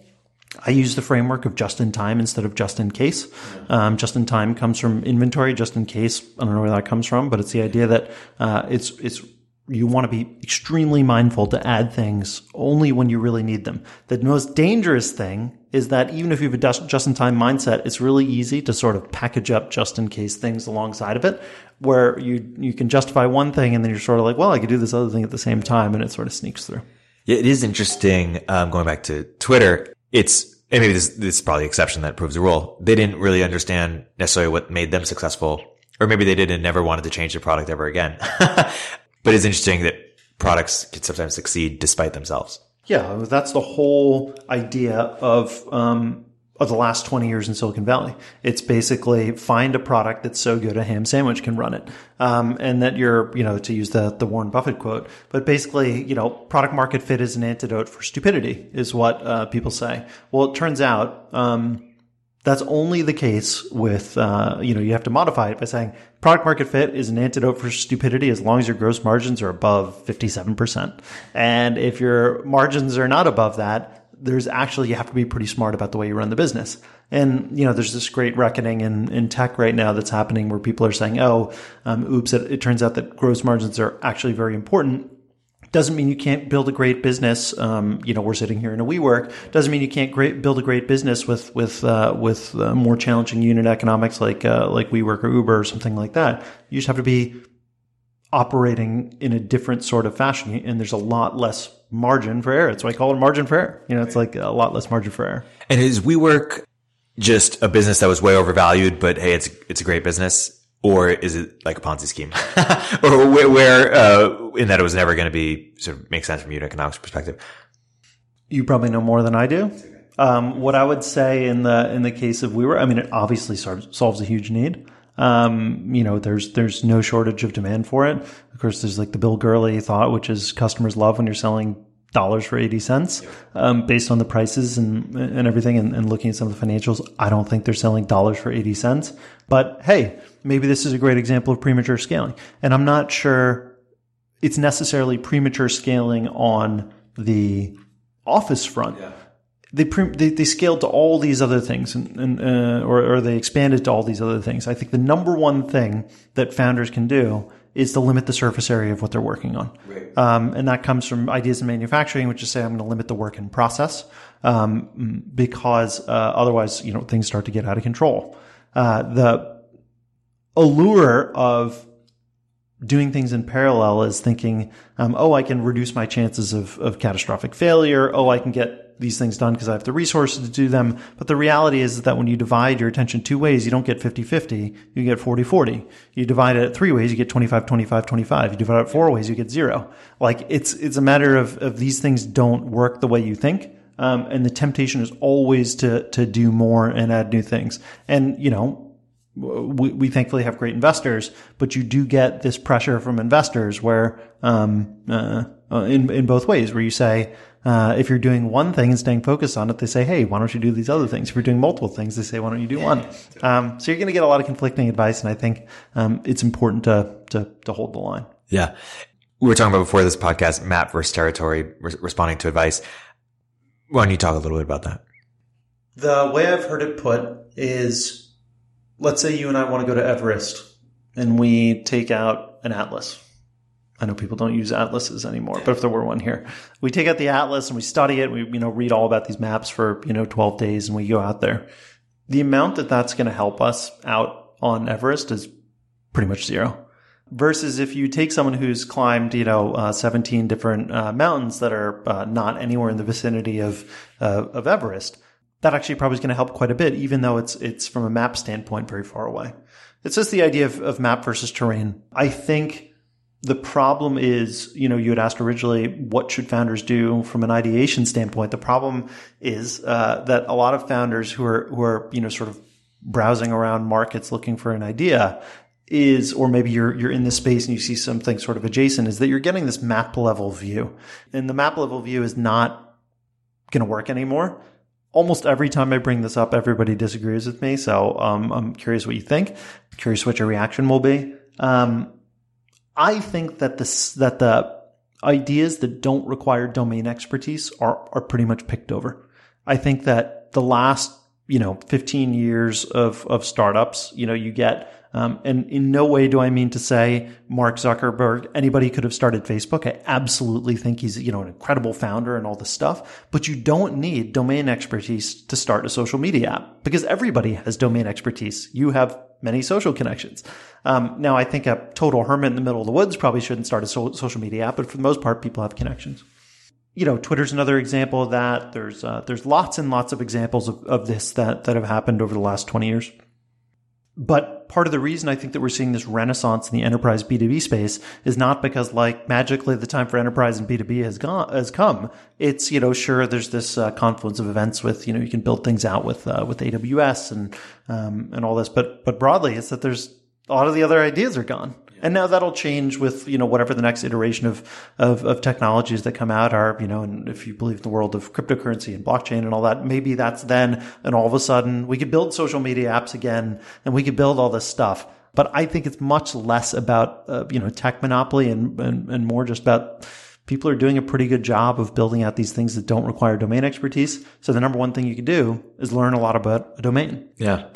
I use the framework of just in time instead of just in case. Um, just in time comes from inventory. Just in case, I don't know where that comes from, but it's the idea that uh, it's it's you want to be extremely mindful to add things only when you really need them. The most dangerous thing is that even if you have a just in time mindset, it's really easy to sort of package up just in case things alongside of it, where you you can justify one thing and then you're sort of like, well, I could do this other thing at the same time, and it sort of sneaks through. Yeah, it is interesting. Um, going back to Twitter, it's and maybe this, this is probably exception that proves the rule. They didn't really understand necessarily what made them successful, or maybe they did and never wanted to change the product ever again. but it's interesting that products can sometimes succeed despite themselves. Yeah, that's the whole idea of um, of the last 20 years in Silicon Valley. It's basically find a product that's so good a ham sandwich can run it. Um, and that you're, you know, to use the, the Warren Buffett quote, but basically, you know, product market fit is an antidote for stupidity is what uh, people say. Well, it turns out, um, that's only the case with, uh, you know, you have to modify it by saying product market fit is an antidote for stupidity as long as your gross margins are above 57%. And if your margins are not above that, there's actually you have to be pretty smart about the way you run the business. And you know, there's this great reckoning in in tech right now that's happening where people are saying, "Oh, um, oops!" It, it, turns out that gross margins are actually very important. Doesn't mean you can't build a great business. Um, you know, we're sitting here in a WeWork. Doesn't mean you can't great, build a great business with with uh, with uh, more challenging unit economics like uh, like WeWork or Uber or something like that. You just have to be operating in a different sort of fashion, and there's a lot less margin for error. That's why I call it margin for error. You know, it's like a lot less margin for error. And is WeWork just a business that was way overvalued, but hey, it's it's a great business, or is it like a Ponzi scheme, or where, where uh, in that it was never going to be sort of make sense from an economics perspective? You probably know more than I do. Um, what I would say in the in the case of WeWork, I mean, it obviously solves a huge need. Um, you know, there's there's no shortage of demand for it. Of course, there's like the Bill Gurley thought, which is customers love when you're selling dollars for 80 cents um, based on the prices and and everything and, and, looking at some of the financials i don't think they're selling dollars for 80 cents but hey maybe this is a great example of premature scaling and i'm not sure it's necessarily premature scaling on the office front yeah. they, pre- they they scaled to all these other things, and, and uh, or, or they expanded to all these other things. I think the number one thing that founders can do is to limit the surface area of what they're working on, Right. um, and that comes from ideas in manufacturing, which is say I'm going to limit the work in process um, because uh, otherwise, you know, things start to get out of control. Uh, the allure of doing things in parallel is thinking, um, oh, I can reduce my chances of, of catastrophic failure. Oh, I can get these things done because I have the resources to do them. But the reality is that when you divide your attention two ways, you don't get 50-50. You get 40-40. You divide it three ways, you get 25-25-25. You divide it four ways, you get zero. Like it's, it's a matter of, of these things don't work the way you think. Um, and the temptation is always to, to do more and add new things. And, you know, we, we thankfully have great investors, but you do get this pressure from investors where, um, uh, uh, in, in both ways, where you say, uh, if you're doing one thing and staying focused on it, they say, Hey, why don't you do these other things? If you're doing multiple things, they say, why don't you do one? Um, so you're going to get a lot of conflicting advice. And I think, um, it's important to, to, to hold the line. Yeah. We were talking about before this podcast, map versus territory, re- responding to advice. Why don't you talk a little bit about that? The way I've heard it put is let's say you and I want to go to Everest and we take out an atlas. I know people don't use atlases anymore, but if there were one here, we take out the atlas and we study it. We, you know, read all about these maps for, you know, 12 days and we go out there. The amount that that's going to help us out on Everest is pretty much zero. Versus if you take someone who's climbed, you know, uh, 17 different uh, mountains that are uh, not anywhere in the vicinity of, uh, of Everest, that actually probably is going to help quite a bit, even though it's, it's from a map standpoint very far away. It's just the idea of, of map versus terrain. I think the problem is, you know, you had asked originally, what should founders do from an ideation standpoint? The problem is uh, that a lot of founders who are who are you know sort of browsing around markets looking for an idea is, or maybe you're you're in this space and you see something sort of adjacent, is that you're getting this map level view, and the map level view is not going to work anymore. Almost every time I bring this up, everybody disagrees with me. So um, I'm curious what you think. curious what your reaction will be. Um, I think that this that the ideas that don't require domain expertise are are pretty much picked over. I think that the last you know 15 years of of startups, you know, you get um, and in no way do I mean to say Mark Zuckerberg, anybody could have started Facebook. I absolutely think he's, you know, an incredible founder and all this stuff, but you don't need domain expertise to start a social media app because everybody has domain expertise. You have many social connections. Um, now, I think a total hermit in the middle of the woods probably shouldn't start a so- social media app, but for the most part, people have connections. You know, Twitter's another example of that. There's uh, there's lots and lots of examples of, of this that that have happened over the last 20 years. But part of the reason I think that we're seeing this renaissance in the enterprise B2B space is not because like magically the time for enterprise and B2B has gone, has come. It's, you know, sure, there's this uh, confluence of events with, you know, you can build things out with, uh, with AWS and, um, and all this. But, but broadly, it's that there's a lot of the other ideas are gone. And now that'll change with, you know, whatever the next iteration of, of, of technologies that come out are, you know, and if you believe the world of cryptocurrency and blockchain and all that, maybe that's then, and all of a sudden we could build social media apps again and we could build all this stuff. But I think it's much less about, uh, you know, tech monopoly and, and, and more just about people are doing a pretty good job of building out these things that don't require domain expertise. So the number one thing you can do is learn a lot about a domain. Yeah.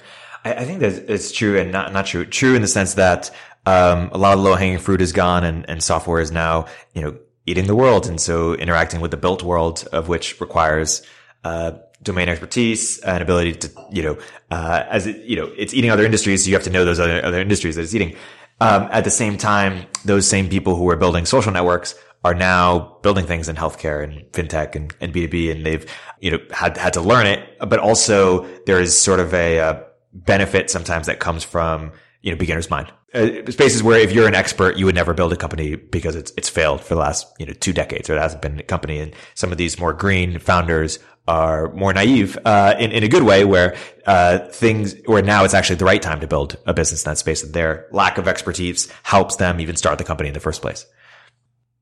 I, I think that it's true and not, not true. True in the sense that, um, a lot of low hanging fruit is gone and, and software is now, you know, eating the world. And so interacting with the built world of which requires, uh, domain expertise and ability to, you know, uh, as it, you know, it's eating other industries. So you have to know those other, other industries that it's eating. Um, at the same time, those same people who are building social networks are now building things in healthcare and fintech and, and B2B. And they've, you know, had, had to learn it, but also there is sort of a, uh, benefit sometimes that comes from, you know, beginner's mind. Uh, spaces where if you're an expert, you would never build a company because it's, it's failed for the last, you know, two decades or it hasn't been a company. And some of these more green founders are more naive, uh, in, in a good way where, uh, things, where now it's actually the right time to build a business in that space and their lack of expertise helps them even start the company in the first place.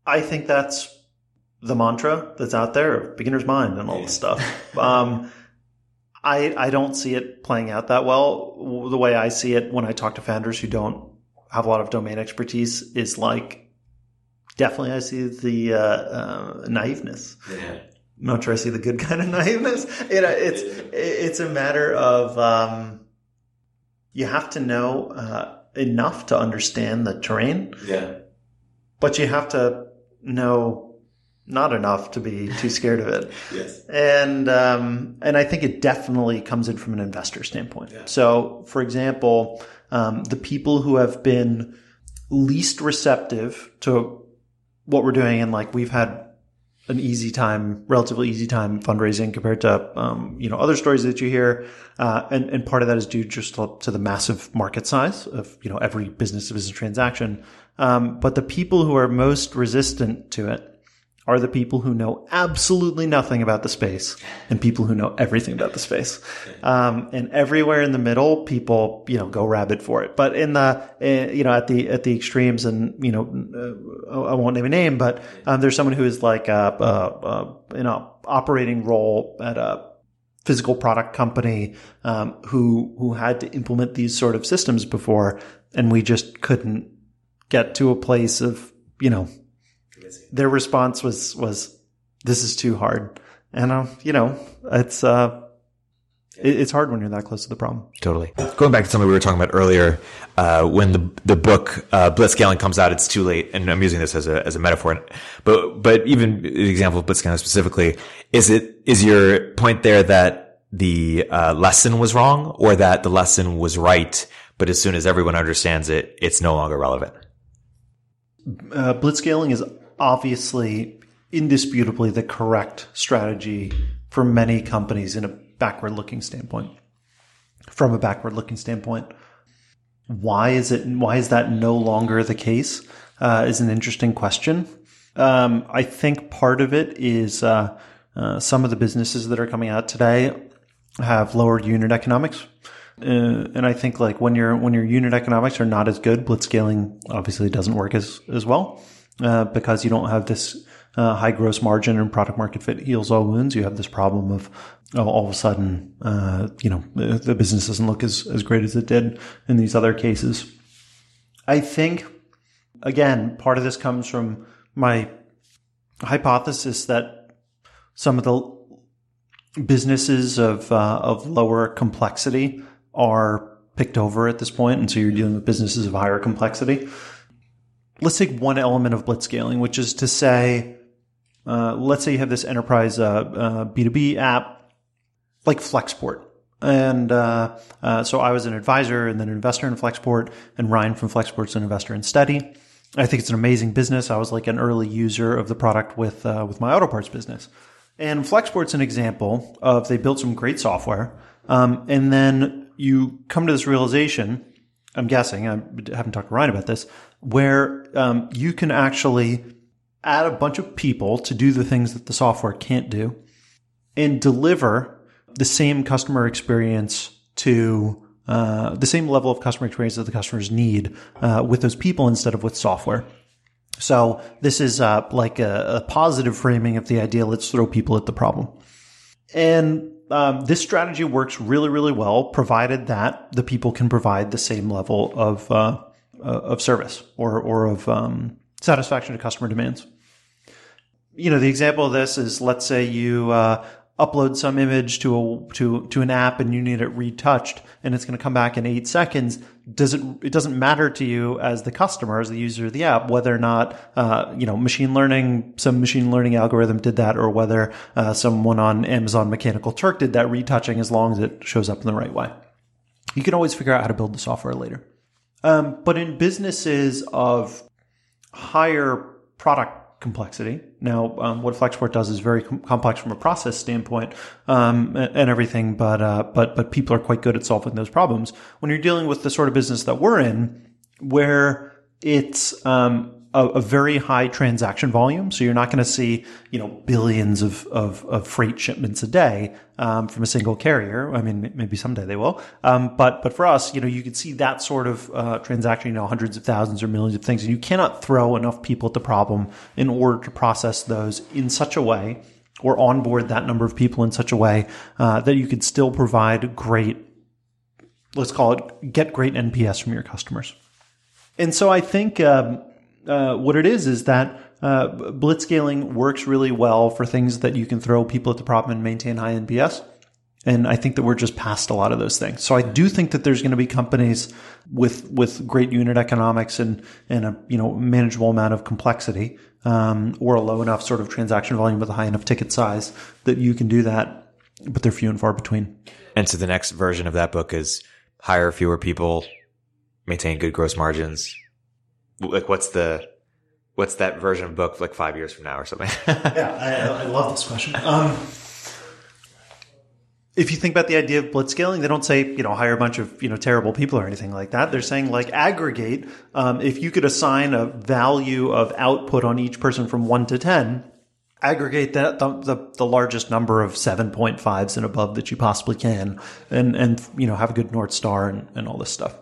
I think that's the mantra that's out there, beginner's mind and all this stuff. Um, I, I don't see it playing out that well. The way I see it when I talk to founders who don't have a lot of domain expertise is like definitely I see the uh, uh, naiveness. Yeah. not sure I see the good kind of naiveness. You know, it's it's a matter of um, you have to know uh, enough to understand the terrain. Yeah. But you have to know not enough to be too scared of it. Yes. And um, and I think it definitely comes in from an investor standpoint. Yeah. So, for example, um, the people who have been least receptive to what we're doing, and like we've had an easy time, relatively easy time fundraising compared to um, you know other stories that you hear, uh, and and part of that is due just to, the massive market size of you know every business to business transaction. Um, but the people who are most resistant to it are the people who know absolutely nothing about the space and people who know everything about the space. Um, and everywhere in the middle, people, you know, go rabid for it. But in the, uh, you know, at the, at the extremes and, you know, uh, I won't name a name, but, um, there's someone who is like, a, a, a, in a operating role at a, physical product company um, who who had to implement these sort of systems before, and we just couldn't get to a place of you know their response was was this is too hard and uh, you know it's uh it, it's hard when you're that close to the problem Totally. Going back to something we were talking about earlier, uh, when the the book uh, Blitzscaling comes out, it's too late, and I'm using this as a as a metaphor. But but even the example of Blitzscaling specifically, is it is your point there that the uh, lesson was wrong, or that the lesson was right, but as soon as everyone understands it, it's no longer relevant? uh, blitzscaling is obviously indisputably the correct strategy for many companies in a backward looking standpoint. From a backward looking standpoint why is it why is that no longer the case uh, is an interesting question. Um, i think part of it is uh, uh, some of the businesses that are coming out today have lower unit economics. Uh, and I think like when your when your unit economics are not as good, blitzscaling obviously doesn't work as as well uh, because you don't have this uh, high gross margin and product market fit heals all wounds. You have this problem of oh, all of a sudden, uh, you know, the, business doesn't look as as great as it did in these other cases. I think again, part of this comes from my hypothesis that some of the businesses of uh, of lower complexity are picked over at this point, and so you're dealing with businesses of higher complexity. Let's take one element of blitzscaling, which is to say, uh, let's say you have this enterprise uh, uh, B2B app like Flexport. And uh, uh, so I was an advisor and then an investor in Flexport, and Ryan from Flexport's an investor in Stedi. I think it's an amazing business. I was like an early user of the product with uh, with my auto parts business. And Flexport's an example of they built some great software, um, and then you come to this realization. I'm guessing I haven't talked to Ryan about this, where um, you can actually add a bunch of people to do the things that the software can't do, and deliver the same customer experience to uh, the same level of customer experience that the customers need uh, with those people instead of with software. So this is uh, like a, a, positive framing of the idea. Let's throw people at the problem. And um, this strategy works really, really well, provided that the people can provide the same level of uh, of service or or of um, satisfaction to customer demands. You know, the example of this is let's say you uh, upload some image to a to to an app and you need it retouched and it's going to come back in eight seconds. Does it it doesn't matter to you as the customer as the user of the app whether or not uh, you know machine learning some machine learning algorithm did that or whether uh, someone on amazon mechanical turk did that retouching as long as it shows up in the right way. You can always figure out how to build the software later um, but in businesses of higher product complexity. Now, um, what Flexport does is very com- complex from a process standpoint um, and, and, everything, but uh, but but people are quite good at solving those problems. When you're dealing with the sort of business that we're in, where it's um, a, a, very high transaction volume. So you're not going to see, you know, billions of, of, of freight shipments a day um, from a single carrier. I mean, maybe someday they will. Um, but but for us, you know, you can see that sort of uh, transaction, you know, hundreds of thousands or millions of things, and you cannot throw enough people at the problem in order to process those in such a way or onboard that number of people in such a way uh, that you could still provide great, let's call it, get great NPS from your customers. And so I think. Um, uh, what it is is that uh, blitzscaling works really well for things that you can throw people at the problem and maintain high NPS. And I think that we're just past a lot of those things. So I do think that there's going to be companies with with great unit economics and and a you know manageable amount of complexity, um, or a low enough sort of transaction volume with a high enough ticket size that you can do that. But they're few and far between. And so the next version of that book is hire fewer people, maintain good gross margins. Like what's the what's that version of book like five years from now or something? yeah, I, I, love this question. Um, if you think about the idea of blitzscaling, they don't say, you know, hire a bunch of, you know, terrible people or anything like that. They're saying like aggregate. Um, if you could assign a value of output on each person from one to 10, aggregate that the, the, the largest number of 7.5s and above that you possibly can and, and, you know, have a good North Star and, and all this stuff.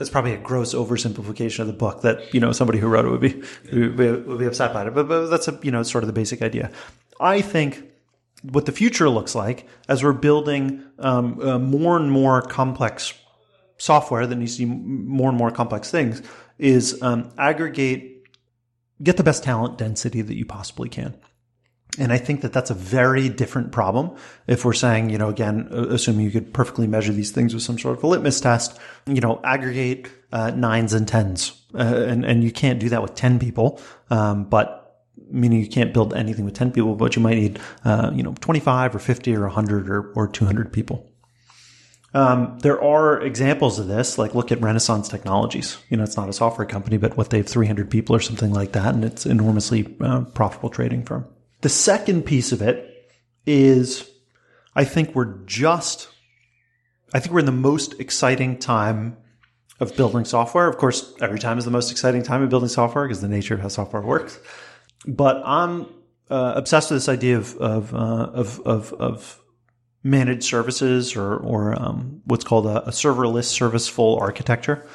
That's probably a gross oversimplification of the book that, you know, somebody who wrote it would be, would be, upset by it. But, but that's a, you know, sort of the basic idea. I think what the future looks like as we're building um, uh, more and more complex software that needs to do more and more complex things is um, aggregate, get the best talent density that you possibly can. And I think that that's a very different problem. If we're saying, you know, again, assuming you could perfectly measure these things with some sort of a litmus test, you know, aggregate uh, nines and tens, uh, and and you can't do that with ten people. Um, but meaning you can't build anything with 10 people, but you might need, uh, you know, 25 or 50 or 100 or, or 200 people. Um, there are examples of this, like look at Renaissance Technologies. You know, it's not a software company, but what they have 300 people or something like that, and it's enormously uh, profitable trading firm. The second piece of it is, I think we're just, I think we're in the most exciting time of building software. Of course, every time is the most exciting time of building software because the nature of how software works but I'm uh, obsessed with this idea of of, uh, of, of of managed services or or um, what's called a, a, serverless serviceful architecture.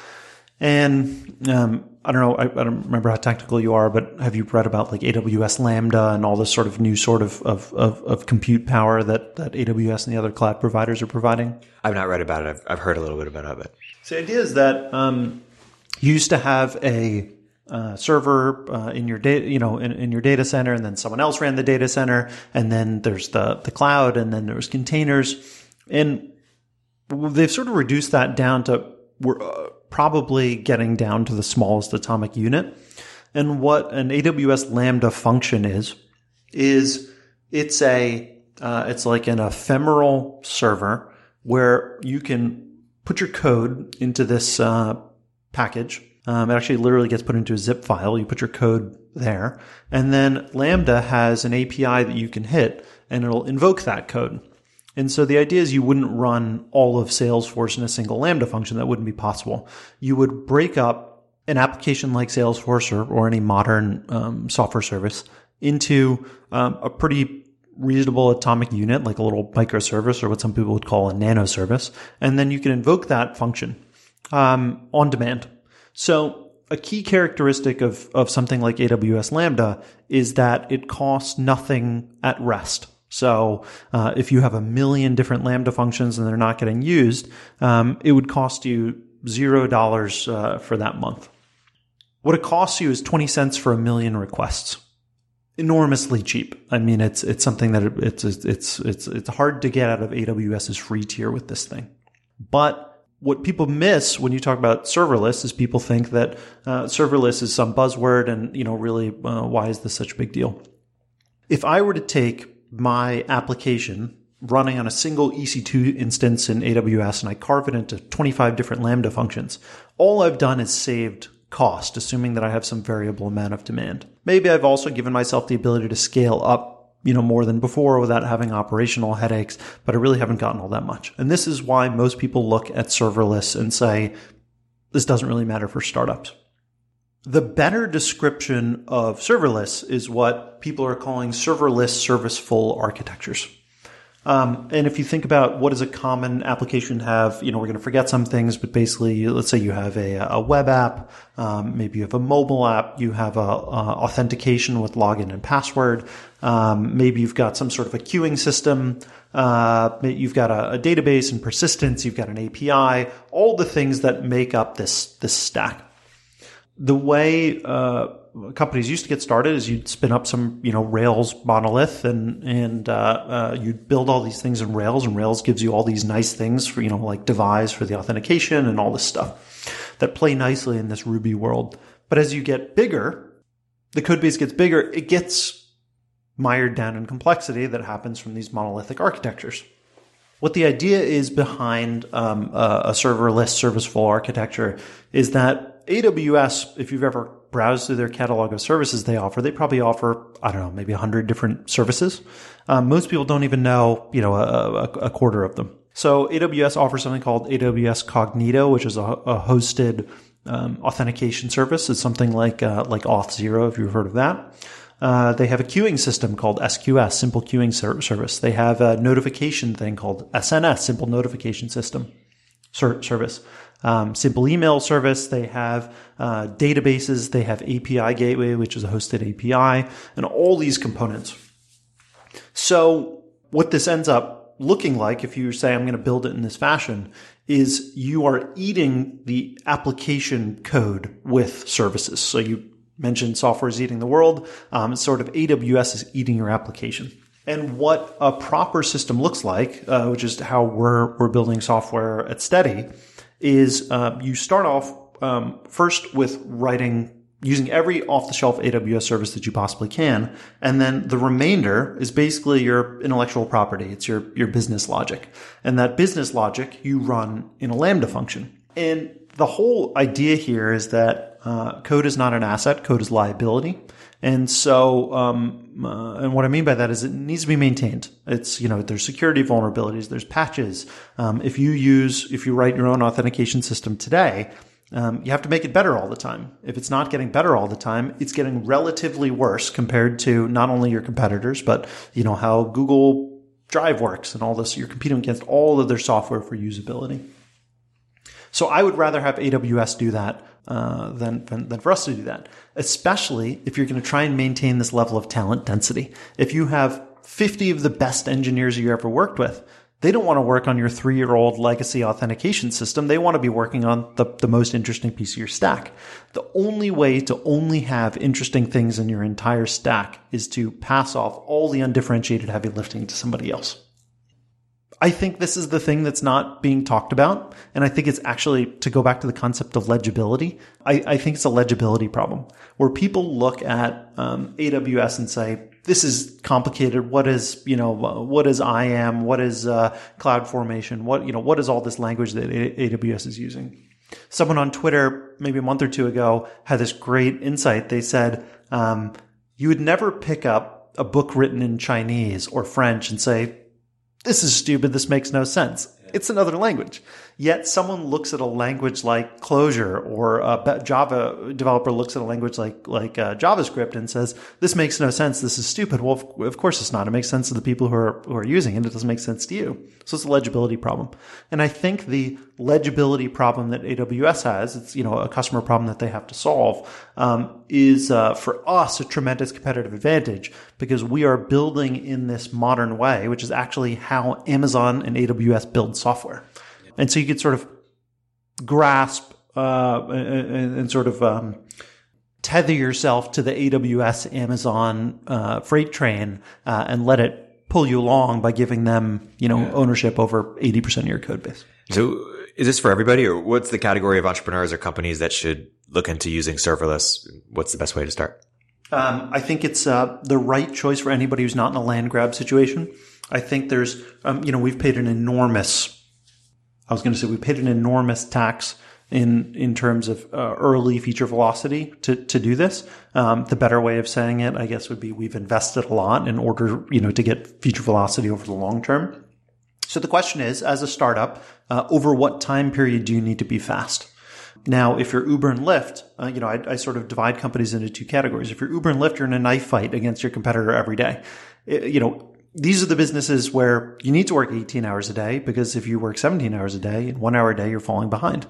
And um, I don't know, I, I, don't remember how technical you are, but have you read about like AWS Lambda and all this sort of new sort of of, of, of compute power that that AWS and the other cloud providers are providing? I've not read about it. I've, I've heard a little bit about it. So the idea is that um, you used to have a uh, server uh, in your data, you know, in, in, your data center, and then someone else ran the data center, and then there's the the cloud, and then there's containers, and they've sort of reduced that down to we're uh, probably getting down to the smallest atomic unit. And what an AWS Lambda function is is it's a uh, it's like an ephemeral server where you can put your code into this uh, package um, it actually literally gets put into a zip file. You put your code there, and then Lambda has an API that you can hit, and it'll invoke that code. And so the idea is you wouldn't run all of Salesforce in a single Lambda function. That wouldn't be possible. You would break up an application like Salesforce or, or any modern um, software service into um, a pretty reasonable atomic unit, like a little microservice or what some people would call a nano service. And then you can invoke that function um, on demand. So a key characteristic of, of something like AWS Lambda is that it costs nothing at rest. So uh, if you have a million different Lambda functions and they're not getting used, um, it would cost you zero dollars uh, for that month. What it costs you is 20 cents for a million requests. Enormously cheap. I mean, it's it's something that it, it's it's it's it's hard to get out of AWS's free tier with this thing. But what people miss when you talk about serverless is people think that uh, serverless is some buzzword and you know really uh, why is this such a big deal if i were to take my application running on a single ec2 instance in aws and i carve it into 25 different lambda functions all i've done is saved cost assuming that i have some variable amount of demand maybe i've also given myself the ability to scale up you know, more than before without having operational headaches, but I really haven't gotten all that much. And this is why most people look at serverless and say, this doesn't really matter for startups. The better description of serverless is what people are calling serverless serviceful architectures. Um, and if you think about what does a common application have, you know, we're going to forget some things, but basically, let's say you have a, a web app, um, maybe you have a mobile app, you have a, a authentication with login and password, um, maybe you've got some sort of a queuing system, uh, you've got a, a database and persistence, you've got an API, all the things that make up this this stack. The way uh, companies used to get started is you'd spin up some you know Rails monolith and and uh, uh, you'd build all these things in Rails and Rails gives you all these nice things for you know like devise for the authentication and all this stuff that play nicely in this Ruby world. But as you get bigger, the code base gets bigger. It gets mired down in complexity that happens from these monolithic architectures. What the idea is behind um, a, a serverless serviceful architecture is that AWS, if you've ever browsed through their catalog of services they offer, they probably offer, I don't know, maybe 100 different services. Um, most people don't even know, you know, a, a, quarter of them. So AWS offers something called AWS Cognito, which is a, a hosted um, authentication service. It's something like uh, like Auth0, if you've heard of that. Uh, they have a queuing system called SQS, Simple Queuing ser- Service. They have a notification thing called SNS, Simple Notification System ser- Service. Um, simple email service. They have uh, databases. They have API Gateway, which is a hosted API, and all these components. So what this ends up looking like, if you say I'm going to build it in this fashion, is you are eating the application code with services. So you mentioned software is eating the world. Um, sort of AWS is eating your application. And what a proper system looks like, uh, which is how we're, we're building software at Stedi, is uh, you start off um, first with writing using every off-the-shelf AWS service that you possibly can, and then the remainder is basically your intellectual property. It's your your business logic, and that business logic you run in a Lambda function. And the whole idea here is that uh, code is not an asset; code is liability. And so, um, uh, and what I mean by that is it needs to be maintained. It's, you know, there's security vulnerabilities, there's patches. Um, if you use, if you write your own authentication system today, um, you have to make it better all the time. If it's not getting better all the time, it's getting relatively worse compared to not only your competitors, but, you know, how Google Drive works and all this. You're competing against all of their software for usability. So I would rather have AWS do that uh, than, than, than for us to do that, especially if you're going to try and maintain this level of talent density. If you have 50 of the best engineers you ever worked with, they don't want to work on your three year old legacy authentication system. They want to be working on the, the most interesting piece of your stack. The only way to only have interesting things in your entire stack is to pass off all the undifferentiated heavy lifting to somebody else. I think this is the thing that's not being talked about. And I think it's actually, to go back to the concept of legibility, I, I think it's a legibility problem where people look at um, AWS and say, this is complicated. What is, you know, what is IAM? What is uh, cloud formation? What, you know, what is all this language that AWS is using? Someone on Twitter, maybe a month or two ago, had this great insight. They said, um, you would never pick up a book written in Chinese or French and say, this is stupid. This makes no sense. It's another language. Yet someone looks at a language like Clojure or a Java developer looks at a language like, like uh, JavaScript and says, this makes no sense. This is stupid. Well, of, of course it's not. It makes sense to the people who are, who are using it. It doesn't make sense to you. So it's a legibility problem. And I think the legibility problem that AWS has, it's, you know, a customer problem that they have to solve, um, is, uh, for us a tremendous competitive advantage because we are building in this modern way, which is actually how Amazon and AWS build software. And so you could sort of grasp uh, and, and, sort of um, tether yourself to the AWS Amazon uh, freight train uh, and let it pull you along by giving them, you know, yeah. ownership over 80% of your code base. So is this for everybody or what's the category of entrepreneurs or companies that should look into using serverless? What's the best way to start? Um, I think it's uh, the right choice for anybody who's not in a land grab situation. I think there's, um, you know, we've paid an enormous I was going to say we paid an enormous tax in in terms of uh, early feature velocity to to do this. Um, the better way of saying it, I guess, would be we've invested a lot in order, you know, to get feature velocity over the long term. So the question is, as a startup, uh, over what time period do you need to be fast? Now, if you're Uber and Lyft, uh, you know, I, I, sort of divide companies into two categories. If you're Uber and Lyft, you're in a knife fight against your competitor every day. It, you know, these are the businesses where you need to work 18 hours a day because if you work 17 hours a day, in one hour a day, you're falling behind.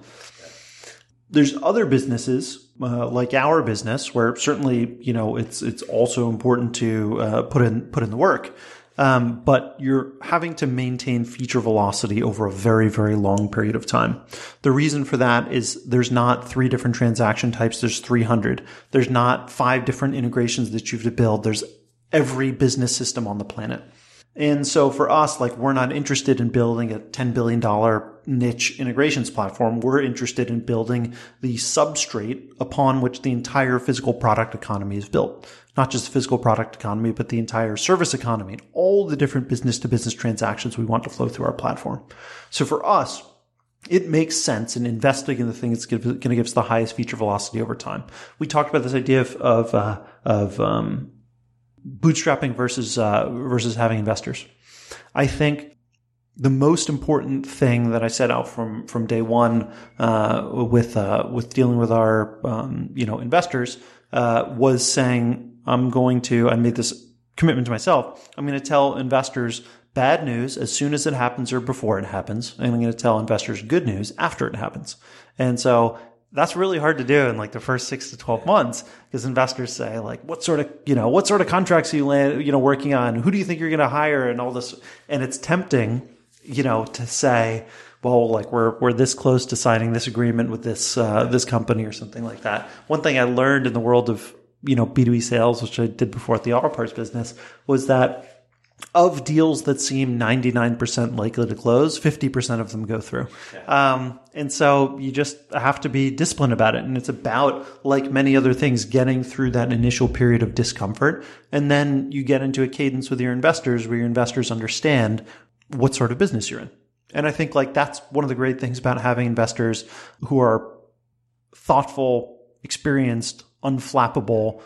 There's other businesses uh, like our business where certainly you know it's it's also important to uh, put in put in the work. Um, but you're having to maintain feature velocity over a very, very long period of time. The reason for that is there's not three different transaction types. There's 300. There's not five different integrations that you have to build. There's every business system on the planet. And so for us, like we're not interested in building a $10 billion niche integrations platform. We're interested in building the substrate upon which the entire physical product economy is built. Not just the physical product economy, but the entire service economy and all the different business to business transactions we want to flow through our platform. So for us, it makes sense in investing in the thing that's going to give us the highest feature velocity over time. We talked about this idea of, of, uh, of um, bootstrapping versus uh, versus having investors. I think the most important thing that I set out from from day one uh, with uh, with dealing with our um, you know investors uh, was saying I'm going to I made this commitment to myself. I'm going to tell investors bad news as soon as it happens or before it happens, and I'm going to tell investors good news after it happens. And so that's really hard to do in like the first six to 12 months because investors say like, what sort of, you know, what sort of contracts are you land, you know, working on? Who do you think you're going to hire and all this? And it's tempting, you know, to say, well, like we're, we're this close to signing this agreement with this, uh, this company or something like that. One thing I learned in the world of, you know, B2B sales, which I did before at the auto parts business was that of deals that seem 99% likely to close, 50% of them go through. Yeah. Um, and so you just have to be disciplined about it. And it's about, like many other things, getting through that initial period of discomfort. And then you get into a cadence with your investors where your investors understand what sort of business you're in. And I think like that's one of the great things about having investors who are thoughtful, experienced, unflappable,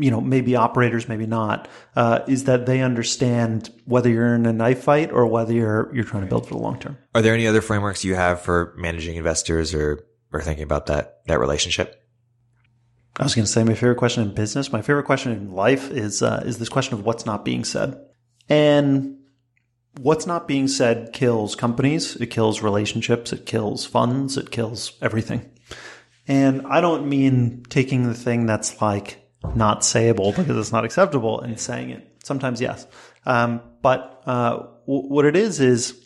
you know, maybe operators, maybe not, uh, is that they understand whether you're in a knife fight or whether you're you're trying to build for the long term. Are there any other frameworks you have for managing investors or or thinking about that that relationship? I was going to say my favorite question in business, my favorite question in life is uh, is this question of what's not being said, and what's not being said kills companies, it kills relationships, it kills funds, it kills everything. And I don't mean taking the thing that's like not sayable because it's not acceptable and saying it. Sometimes yes. Um, but uh, w- what it is is,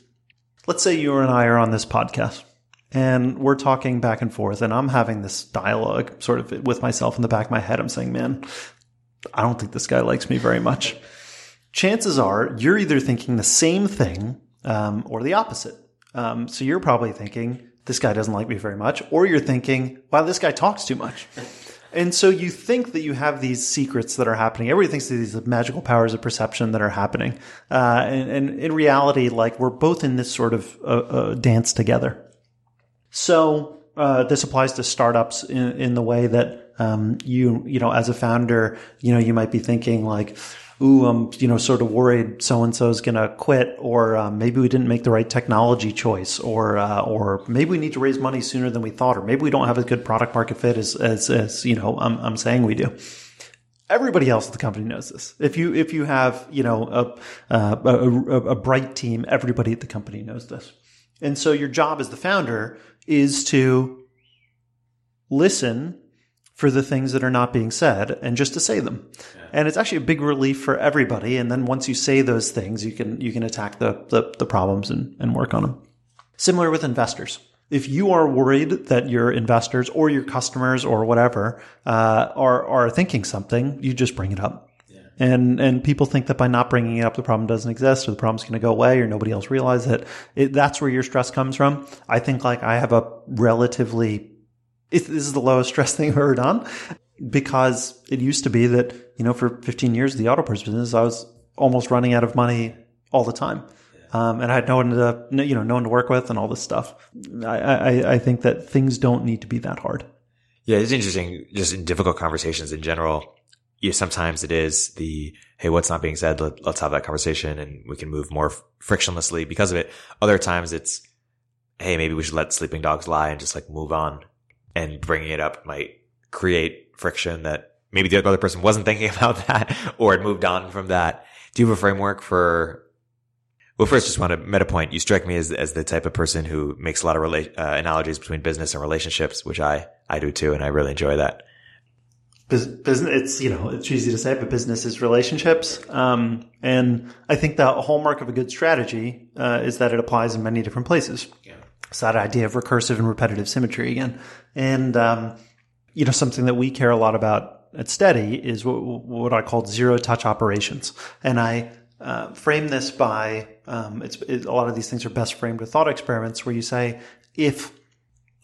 let's say you and I are on this podcast and we're talking back and forth and I'm having this dialogue sort of with myself in the back of my head. I'm saying, man, I don't think this guy likes me very much. Chances are you're either thinking the same thing um, or the opposite. Um, so you're probably thinking, this guy doesn't like me very much, or you're thinking, wow, this guy talks too much. And so you think that you have these secrets that are happening. Everybody thinks that these magical powers of perception that are happening. Uh, and, and, in reality, like we're both in this sort of uh, uh, dance together. So uh, this applies to startups in, in the way that um, you, you know, as a founder, you know, you might be thinking like, ooh, I'm, you know, sort of worried so and so is going to quit, or uh, maybe we didn't make the right technology choice, or uh, or maybe we need to raise money sooner than we thought, or maybe we don't have a good product market fit as as, as you know I'm, I'm saying we do. Everybody else at the company knows this. If you if you have you know a, a, a, a bright team, everybody at the company knows this. And so your job as the founder is to listen for the things that are not being said and just to say them. Yeah. And it's actually a big relief for everybody. And then once you say those things, you can, you can attack the, the, the problems and, and work on them. Similar with investors. If you are worried that your investors or your customers or whatever uh, are are thinking something, you just bring it up. Yeah. And and people think that by not bringing it up, the problem doesn't exist, or the problem's going to go away, or nobody else realizes it. it. That's where your stress comes from. I think like I have a relatively this is the lowest stress thing I've ever done because it used to be that, you know, for 15 years, the auto parts business, I was almost running out of money all the time. Um, and I had no one to, you know, no one to work with and all this stuff. I, I, I think that things don't need to be that hard. Yeah, it's interesting. Just in difficult conversations in general, you sometimes it is the hey, what's not being said? Let, us have that conversation, and we can move more frictionlessly because of it. Other times it's hey, maybe we should let sleeping dogs lie and just like move on and bringing it up might create friction that maybe the other person wasn't thinking about that or had moved on from that. Do you have a framework for well, first, just want to meta point. You strike me as as the type of person who makes a lot of rela- uh, analogies between business and relationships, which I I do too, and I really enjoy that. business it's you know it's easy to say but business is relationships um, and i think the hallmark of a good strategy uh, is that it applies in many different places yeah. It's that idea of recursive and repetitive symmetry again. And um, you know something that we care a lot about at Stedi is what, what i call zero touch operations. And i uh, frame this by um, it's it, a lot of these things are best framed with thought experiments where you say if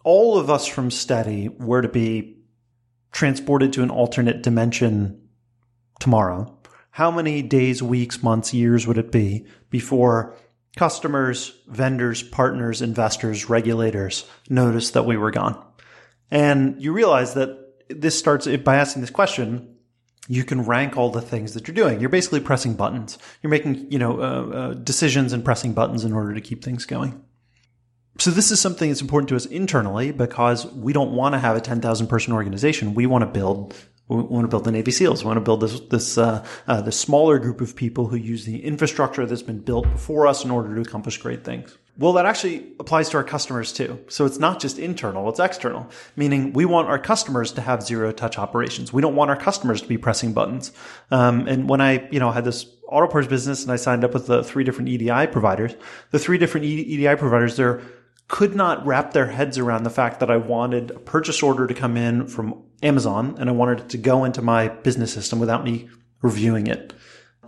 all of us from Stedi were to be transported to an alternate dimension tomorrow, how many days, weeks, months, years would it be before customers, vendors, partners, investors, regulators noticed that we were gone? And you realize that this starts by asking this question. You can rank all the things that you're doing. You're basically pressing buttons. You're making, you know, uh, uh, decisions and pressing buttons in order to keep things going. So this is something that's important to us internally because we don't want to have a 10,000 person organization. We want to build we want to build the Navy SEALs. We want to build this this uh, uh, this smaller group of people who use the infrastructure that's been built before us in order to accomplish great things. Well, that actually applies to our customers too. So it's not just internal; it's external. Meaning, we want our customers to have zero touch operations. We don't want our customers to be pressing buttons. Um, and when I, you know, had this auto parts business and I signed up with the three different EDI providers, the three different EDI providers, they're could not wrap their heads around the fact that I wanted a purchase order to come in from Amazon and I wanted it to go into my business system without me reviewing it.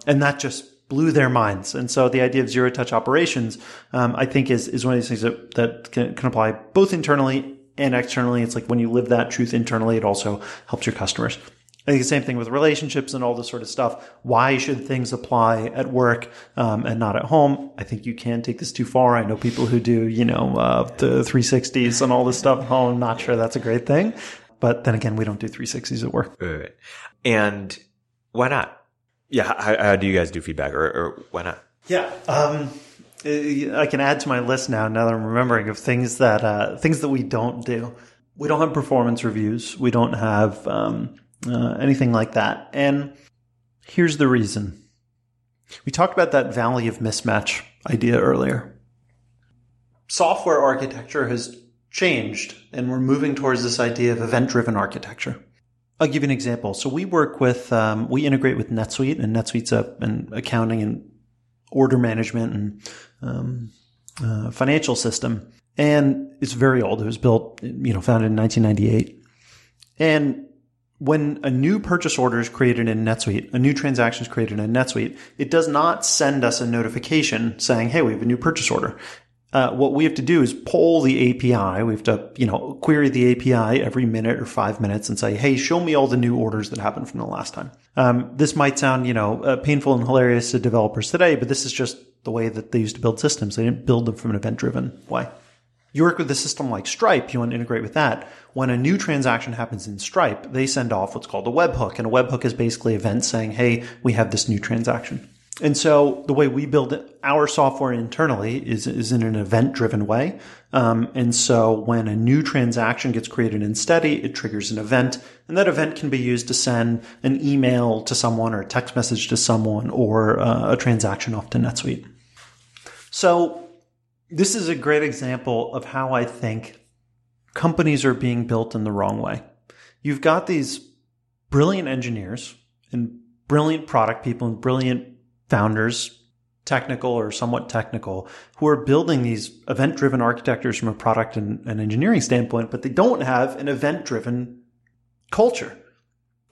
And that just blew their minds. And so the idea of zero touch operations, um, I think is, is one of these things that, that can, can apply both internally and externally. It's like when you live that truth internally, it also helps your customers. I think the same thing with relationships and all this sort of stuff. Why should things apply at work um, and not at home? I think you can take this too far. I know people who do, you know, uh, the 360s and all this stuff. Oh, I'm not sure that's a great thing. But then again, we don't do 360s at work. Right. And why not? Yeah. How, how, do you guys do feedback or, or why not? Yeah. Um, I can add to my list now. Now that I'm remembering of things that uh, things that we don't do. We don't have performance reviews. We don't have um, uh, anything like that. And here's the reason. We talked about that valley of mismatch idea earlier. Software architecture has changed, and we're moving towards this idea of event driven architecture. I'll give you an example. So we work with, um, we integrate with NetSuite, and NetSuite's a, an accounting and order management and um, uh, financial system. And it's very old. It was built, you know, founded in 1998. And when a new purchase order is created in NetSuite, a new transaction is created in NetSuite, it does not send us a notification saying, "Hey, we have a new purchase order." Uh, what we have to do is pull the API. We have to, you know, query the API every minute or five minutes and say, "Hey, show me all the new orders that happened from the last time." Um, this might sound, you know, uh, painful and hilarious to developers today, but this is just the way that they used to build systems. They didn't build them from an event-driven way. You work with a system like Stripe, you want to integrate with that. When a new transaction happens in Stripe, they send off what's called a webhook. And a webhook is basically event saying, hey, we have this new transaction. And so the way we build our software internally is, is in an event driven way. Um, and so when a new transaction gets created in Stedi, it triggers an event. And that event can be used to send an email to someone or a text message to someone or uh, a transaction off to NetSuite. So this is a great example of how I think companies are being built in the wrong way. You've got these brilliant engineers and brilliant product people and brilliant founders, technical or somewhat technical, who are building these event driven architectures from a product and, and engineering standpoint, but they don't have an event driven culture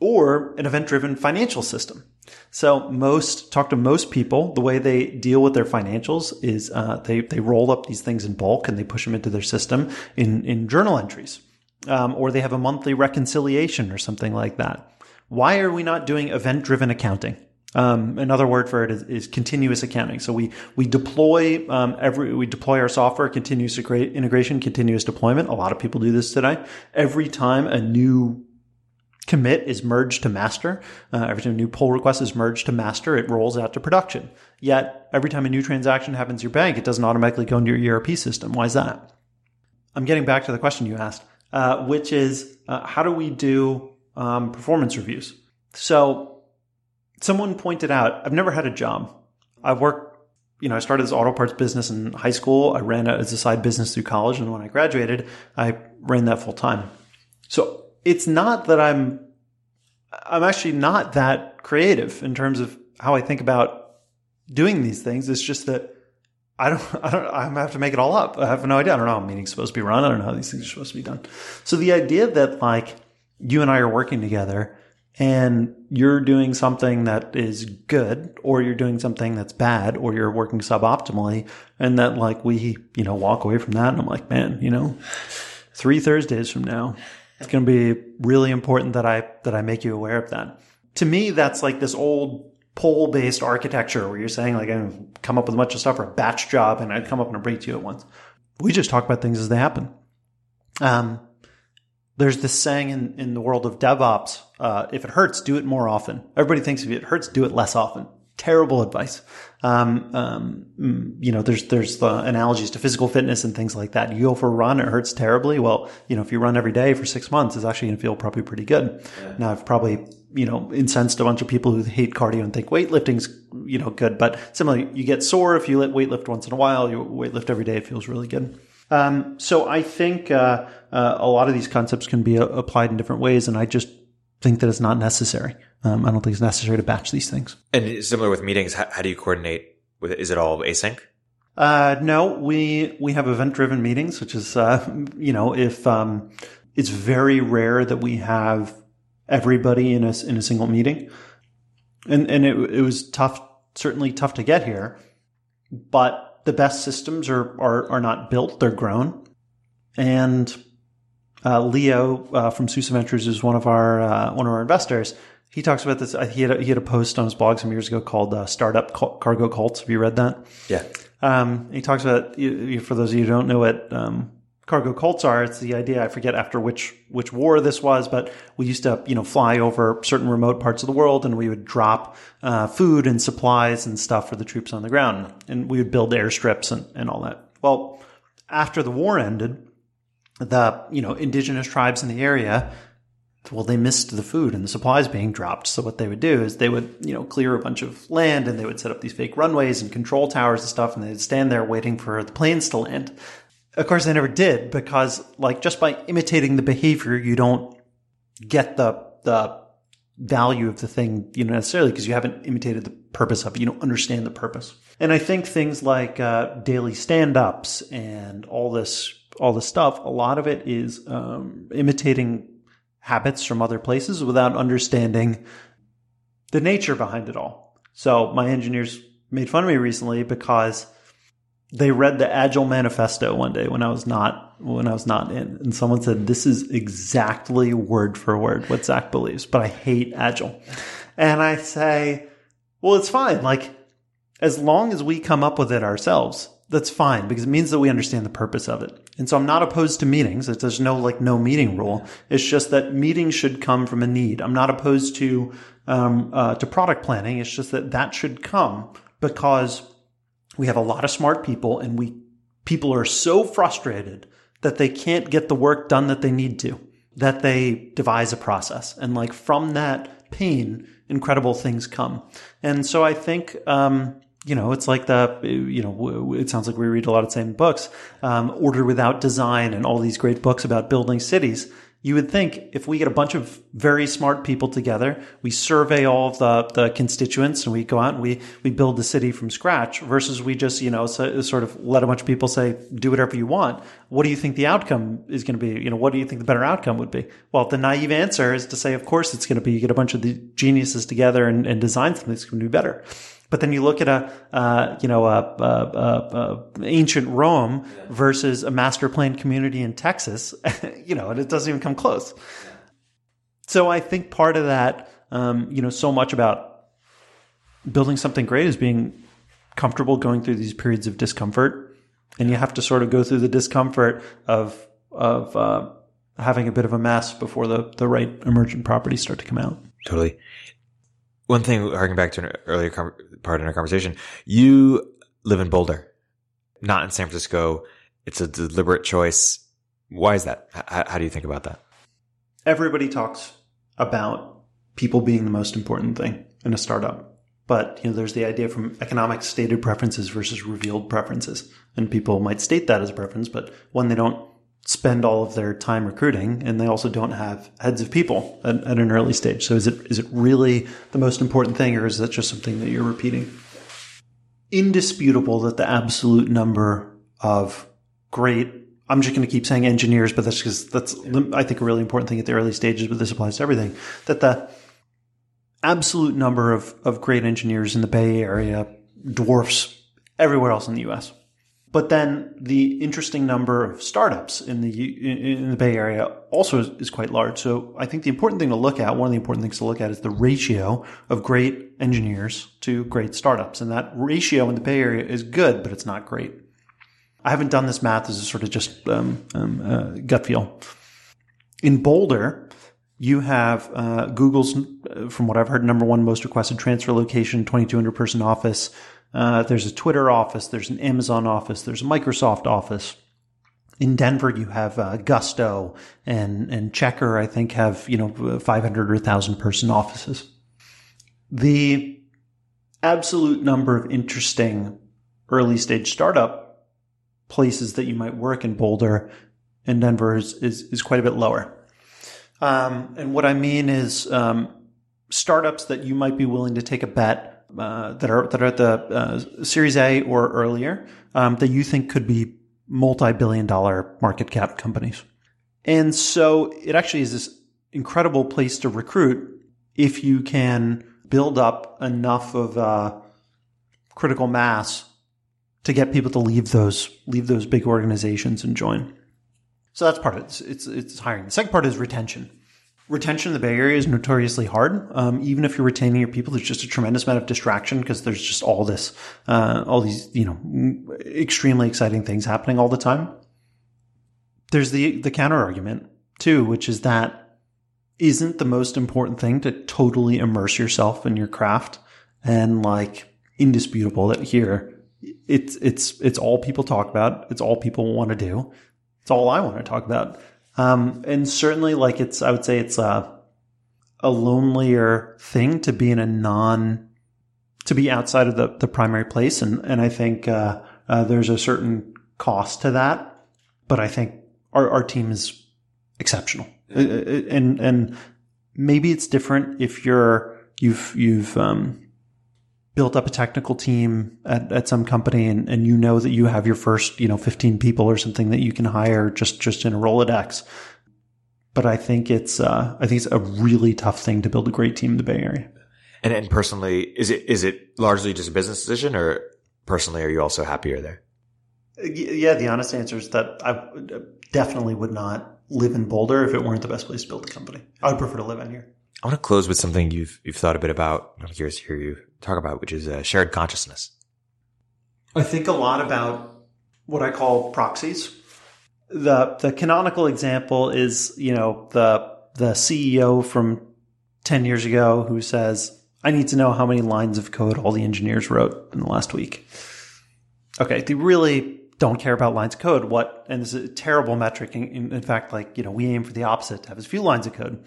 or an event driven financial system. So most talk to most people. The way they deal with their financials is uh, they they roll up these things in bulk and they push them into their system in in journal entries, um, or they have a monthly reconciliation or something like that. Why are we not doing event driven accounting? Um, another word for it is, is, continuous accounting. So we we deploy um, every we deploy our software, continuous integration, continuous deployment. A lot of people do this today. Every time a new commit is merged to master. Uh, every time a new pull request is merged to master, it rolls out to production. Yet every time a new transaction happens in your bank, it doesn't automatically go into your ERP system. Why is that? I'm getting back to the question you asked, uh, which is uh, how do we do um, performance reviews? So someone pointed out, I've never had a job. I've worked you know, I started this auto parts business in high school. I ran it as a side business through college. And when I graduated, I ran that full time. So it's not that I'm I'm actually not that creative in terms of how I think about doing these things. It's just that I don't, I don't, I have to make it all up. I have no idea. I don't know how meeting's supposed to be run. I don't know how these things are supposed to be done. So the idea that like you and I are working together and you're doing something that is good or you're doing something that's bad or you're working suboptimally and that like we, you know, walk away from that and I'm like, man, you know, three Thursdays from now, it's going to be really important that I, that I make you aware of that. To me, that's like this old poll based architecture where you're saying like, I'm come up with a bunch of stuff for a batch job and I'd come up and bring it to you at once. We just talk about things as they happen. Um, there's this saying in, in the world of DevOps, uh, if it hurts, do it more often. Everybody thinks if it hurts, do it less often. Terrible advice. Um, um, mm, you know, there's, there's the analogies to physical fitness and things like that. You go for a run, it hurts terribly. Well, you know, if you run every day for six months, it's actually going to feel probably pretty good. Yeah. Now I've probably, you know, incensed a bunch of people who hate cardio and think weightlifting's, you know, good. But similarly, you get sore if you let weightlift once in a while. You weightlift every day, it feels really good. Um, so I think uh, uh, a lot of these concepts can be uh, applied in different ways, and I just think that it's not necessary. Um, I don't think it's necessary to batch these things. And similar with meetings, how, how do you coordinate? With it? Is it all async? Uh, no, we we have event driven meetings, which is uh, you know if um, it's very rare that we have everybody in a in a single meeting, and and it, it was tough, certainly tough to get here, but the best systems are, are, are not built, they're grown. And uh, Leo uh, from Susa Ventures is one of our uh, one of our investors. He talks about this. Uh, he had a, he had a post on his blog some years ago called uh, "Startup Cargo Cults." Have you read that? Yeah. Um, he talks about for those of you who don't know what Um, cargo cults are. It's the idea. I forget after which which war this was, but we used to you know fly over certain remote parts of the world, and we would drop uh, food and supplies and stuff for the troops on the ground, and we would build airstrips and and all that. Well, after the war ended, the you know indigenous tribes in the area. Well, they missed the food and the supplies being dropped. So what they would do is they would, you know, clear a bunch of land and they would set up these fake runways and control towers and stuff, and they'd stand there waiting for the planes to land. Of course, they never did because, like, just by imitating the behavior, you don't get the the value of the thing, you know, necessarily because you haven't imitated the purpose of it. You don't understand the purpose. And I think things like uh, daily stand-ups and all this all this stuff, a lot of it is um, imitating habits from other places without understanding the nature behind it all. So my engineers made fun of me recently because they read the Agile Manifesto one day when I was not when I was not in, and someone said this is exactly word for word what Zack believes, but I hate Agile, and I say, well, it's fine. Like as long as we come up with it ourselves, that's fine because it means that we understand the purpose of it. And so I'm not opposed to meetings. There's no like no meeting rule. It's just that meetings should come from a need. I'm not opposed to um, uh, to product planning. It's just that that should come because we have a lot of smart people and we people are so frustrated that they can't get the work done that they need to that they devise a process and like from that pain incredible things come and so i think um, you know, it's like the, you know, it sounds like we read a lot of the same books, um, Order Without Design and all these great books about building cities you would think if we get a bunch of very smart people together, we survey all of the, the constituents and we go out and we, we build the city from scratch versus we just, you know, so, sort of let a bunch of people say, do whatever you want. What do you think the outcome is going to be? You know, what do you think the better outcome would be? Well, the naive answer is to say, of course it's going to be, you get a bunch of the geniuses together and, and design something that's going to be better. But then you look at a, uh, you know, a, a, a, ancient Rome versus a master planned community in Texas, you know, and it doesn't even come close. So I think part of that, um, you know, so much about building something great is being comfortable going through these periods of discomfort, and you have to sort of go through the discomfort of of uh, having a bit of a mess before the the right emergent properties start to come out. Totally. One thing, harking back to an earlier com- part in our conversation, you live in Boulder, not in San Francisco. It's a deliberate choice. Why is that? H- how do you think about that? Everybody talks about people being the most important thing in a startup. But you know, there's the idea from economic stated preferences versus revealed preferences, and people might state that as a preference, but one they don't spend all of their time recruiting and they also don't have heads of people at, at, an early stage. So is it is it really the most important thing or is that just something that you're repeating? Indisputable that the absolute number of great I'm just going to keep saying engineers, but that's because that's I think a really important thing at the early stages, but this applies to everything. That the absolute number of, of great engineers in the Bay Area dwarfs everywhere else in the US. But then the interesting number of startups in the in the Bay Area also is, quite large. So I think the important thing to look at, one of the important things to look at, is the ratio of great engineers to great startups, and that ratio in the Bay Area is good, but it's not great. I haven't done this math. This is sort of just um, um, uh, gut feel. In Boulder, you have uh, Google's, uh, from what I've heard, number one most requested transfer location, 2,200 person office. Uh, there's a Twitter office, there's an Amazon office, there's a Microsoft office. In Denver, you have uh, Gusto and and Checkr. I think have you know 500 or 1,000 person offices. The absolute number of interesting early stage startup places that you might work in Boulder and Denver is is, is quite a bit lower. Um, and what I mean is um, startups that you might be willing to take a bet uh, that are that are at the uh, Series A or earlier um, that you think could be multi-billion dollar market cap companies. And so it actually is this incredible place to recruit if you can build up enough of uh, critical mass to get people to leave those leave those big organizations and join. So that's part of it. It's, it's, it's hiring. The second part is retention retention in the Bay Area is notoriously hard. Um, even if you're retaining your people, there's just a tremendous amount of distraction because there's just all this, uh, all these, you know, extremely exciting things happening all the time. There's the the counter argument too, which is that isn't the most important thing to totally immerse yourself in your craft and like indisputable that here it's it's it's all people talk about, it's all people want to do, it's all I want to talk about. Um, and certainly, like it's, I would say it's a, a lonelier thing to be in a non, to be outside of the, the primary place. And, and I think, uh, uh, there's a certain cost to that, but I think our, our team is exceptional. Uh, uh, and, and maybe it's different if you're, you've, you've, um, built up a technical team at, at some company and, and you know that you have your first, you know, 15 people or something that you can hire just, just in a Rolodex. But I think it's, uh, I think it's a really tough thing to build a great team in the Bay Area. And, and personally, is it, is it largely just a business decision or personally, are you also happier there? Yeah, the honest answer is that I definitely would not live in Boulder if it weren't the best place to build a company. I would prefer to live in here. I want to close with something you've you've thought a bit about. I'm curious to hear you talk about, which is uh, shared consciousness. I think a lot about what I call proxies. the The canonical example is, you know, the the CEO from ten years ago who says, "I need to know how many lines of code all the engineers wrote in the last week." Okay, they really don't care about lines of code. What and this is a terrible metric. In, in fact, like you know, we aim for the opposite to have as few lines of code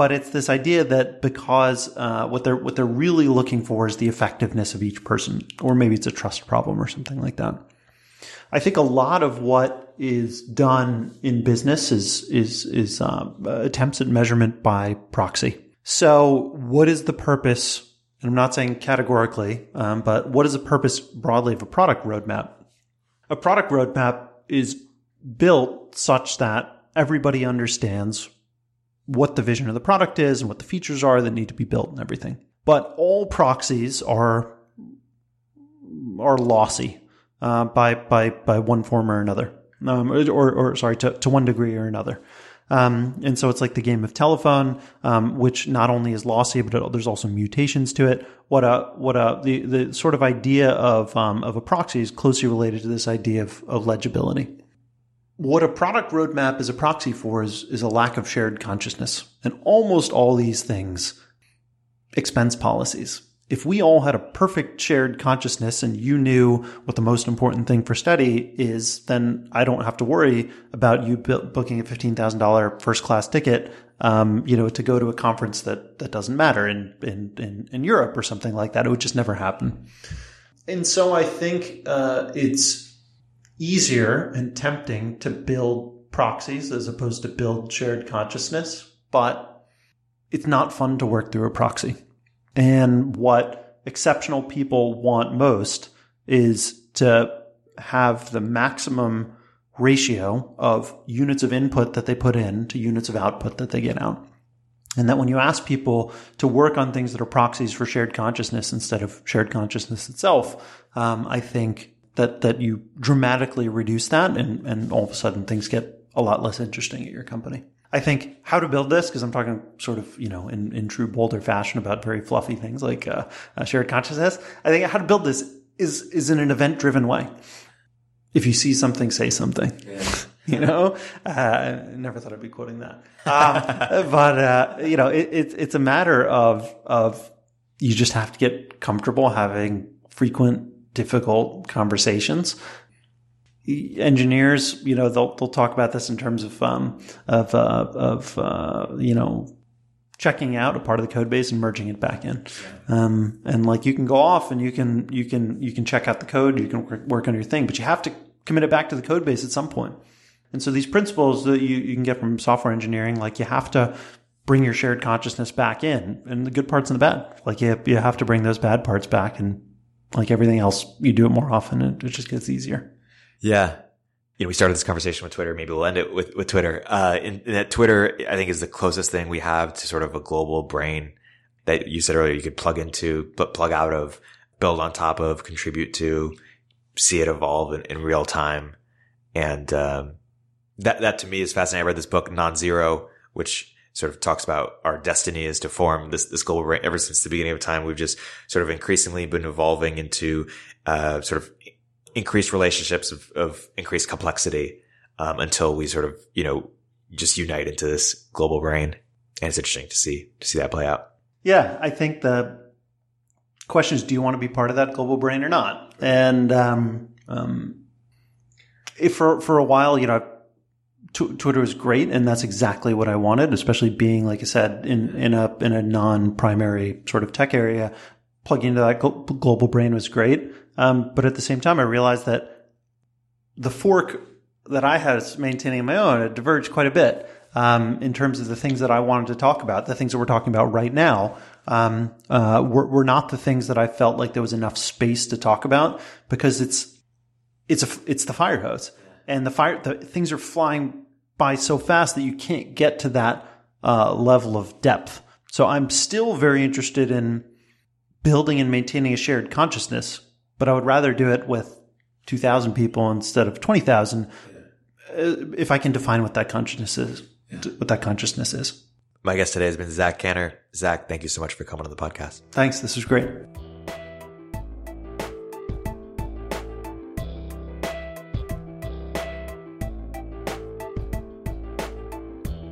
but it's this idea that because uh, what they're what they're really looking for is the effectiveness of each person, or maybe it's a trust problem or something like that. I think a lot of what is done in business is is is uh, attempts at measurement by proxy. So, what is the purpose? And I'm not saying categorically, um, but what is the purpose broadly of a product roadmap? A product roadmap is built such that everybody understands what the vision of the product is and what the features are that need to be built and everything. But all proxies are are lossy uh, by by by one form or another, um, or, or sorry, to, to one degree or another. Um, and so it's like the game of telephone, um, which not only is lossy, but it, there's also mutations to it. What a what a the the sort of idea of um, of a proxy is closely related to this idea of, of legibility what a product roadmap is a proxy for is, is a lack of shared consciousness. And almost all these things, expense policies. If we all had a perfect shared consciousness and you knew what the most important thing for Stedi is, then I don't have to worry about you booking a $15,000 first class ticket, um, you know, to go to a conference that, that doesn't matter in, in, in, in Europe or something like that. It would just never happen. And so I think, uh, it's, easier and tempting to build proxies as opposed to build shared consciousness, but it's not fun to work through a proxy. And what exceptional people want most is to have the maximum ratio of units of input that they put in to units of output that they get out. And that when you ask people to work on things that are proxies for shared consciousness instead of shared consciousness itself, um, I think that that you dramatically reduce that, and and all of a sudden things get a lot less interesting at your company. I think how to build this, because I'm talking sort of, you know, in, in true Boulder fashion about very fluffy things like uh, uh, shared consciousness. I think how to build this is is in an event driven way. If you see something, say something. Yeah. you know, uh, I never thought I'd be quoting that. Um, but uh, you know, it, it, it's a matter of of you just have to get comfortable having frequent, difficult conversations. Engineers, you know, they'll they'll talk about this in terms of um, of uh, of uh, you know checking out a part of the code base and merging it back in. Um, and like you can go off and you can you can you can check out the code, you can work on your thing, but you have to commit it back to the code base at some point. And so these principles that you, you can get from software engineering, like you have to bring your shared consciousness back in and the good parts and the bad. Like you, you have to bring those bad parts back and like everything else, you do it more often and it just gets easier. Yeah. You know, we started this conversation with Twitter. Maybe we'll end it with, with Twitter. Uh, that Twitter, I think is the closest thing we have to sort of a global brain that you said earlier you could plug into, but plug out of, build on top of, contribute to, see it evolve in, in real time. And, um, that that to me is fascinating. I read this book Non-Zero, which sort of talks about our destiny is to form this this global brain. ever since the beginning of time. We've just sort of increasingly been evolving into uh, sort of increased relationships of, of increased complexity um, until we sort of you know just unite into this global brain. And it's interesting to see to see that play out. Yeah, I think the question is, do you want to be part of that global brain or not? And um, um, if for for a while, you know, Twitter was great, and that's exactly what I wanted. Especially being, like I said, in in a in a non primary sort of tech area, plugging into that global brain was great. Um, but at the same time, I realized that the fork that I had maintaining my own had diverged quite a bit um, in terms of the things that I wanted to talk about. The things that we're talking about right now um, uh, were, were not the things that I felt like there was enough space to talk about because it's it's a it's the fire hose and the fire the things are flying by so fast that you can't get to that uh, level of depth. So I'm still very interested in building and maintaining a shared consciousness, but I would rather do it with 2,000 people instead of 20,000 uh, if I can define what that consciousness is. Yeah. What that consciousness is. My guest today has been Zack Kanter. Zack, thank you so much for coming on the podcast. Thanks. This was great.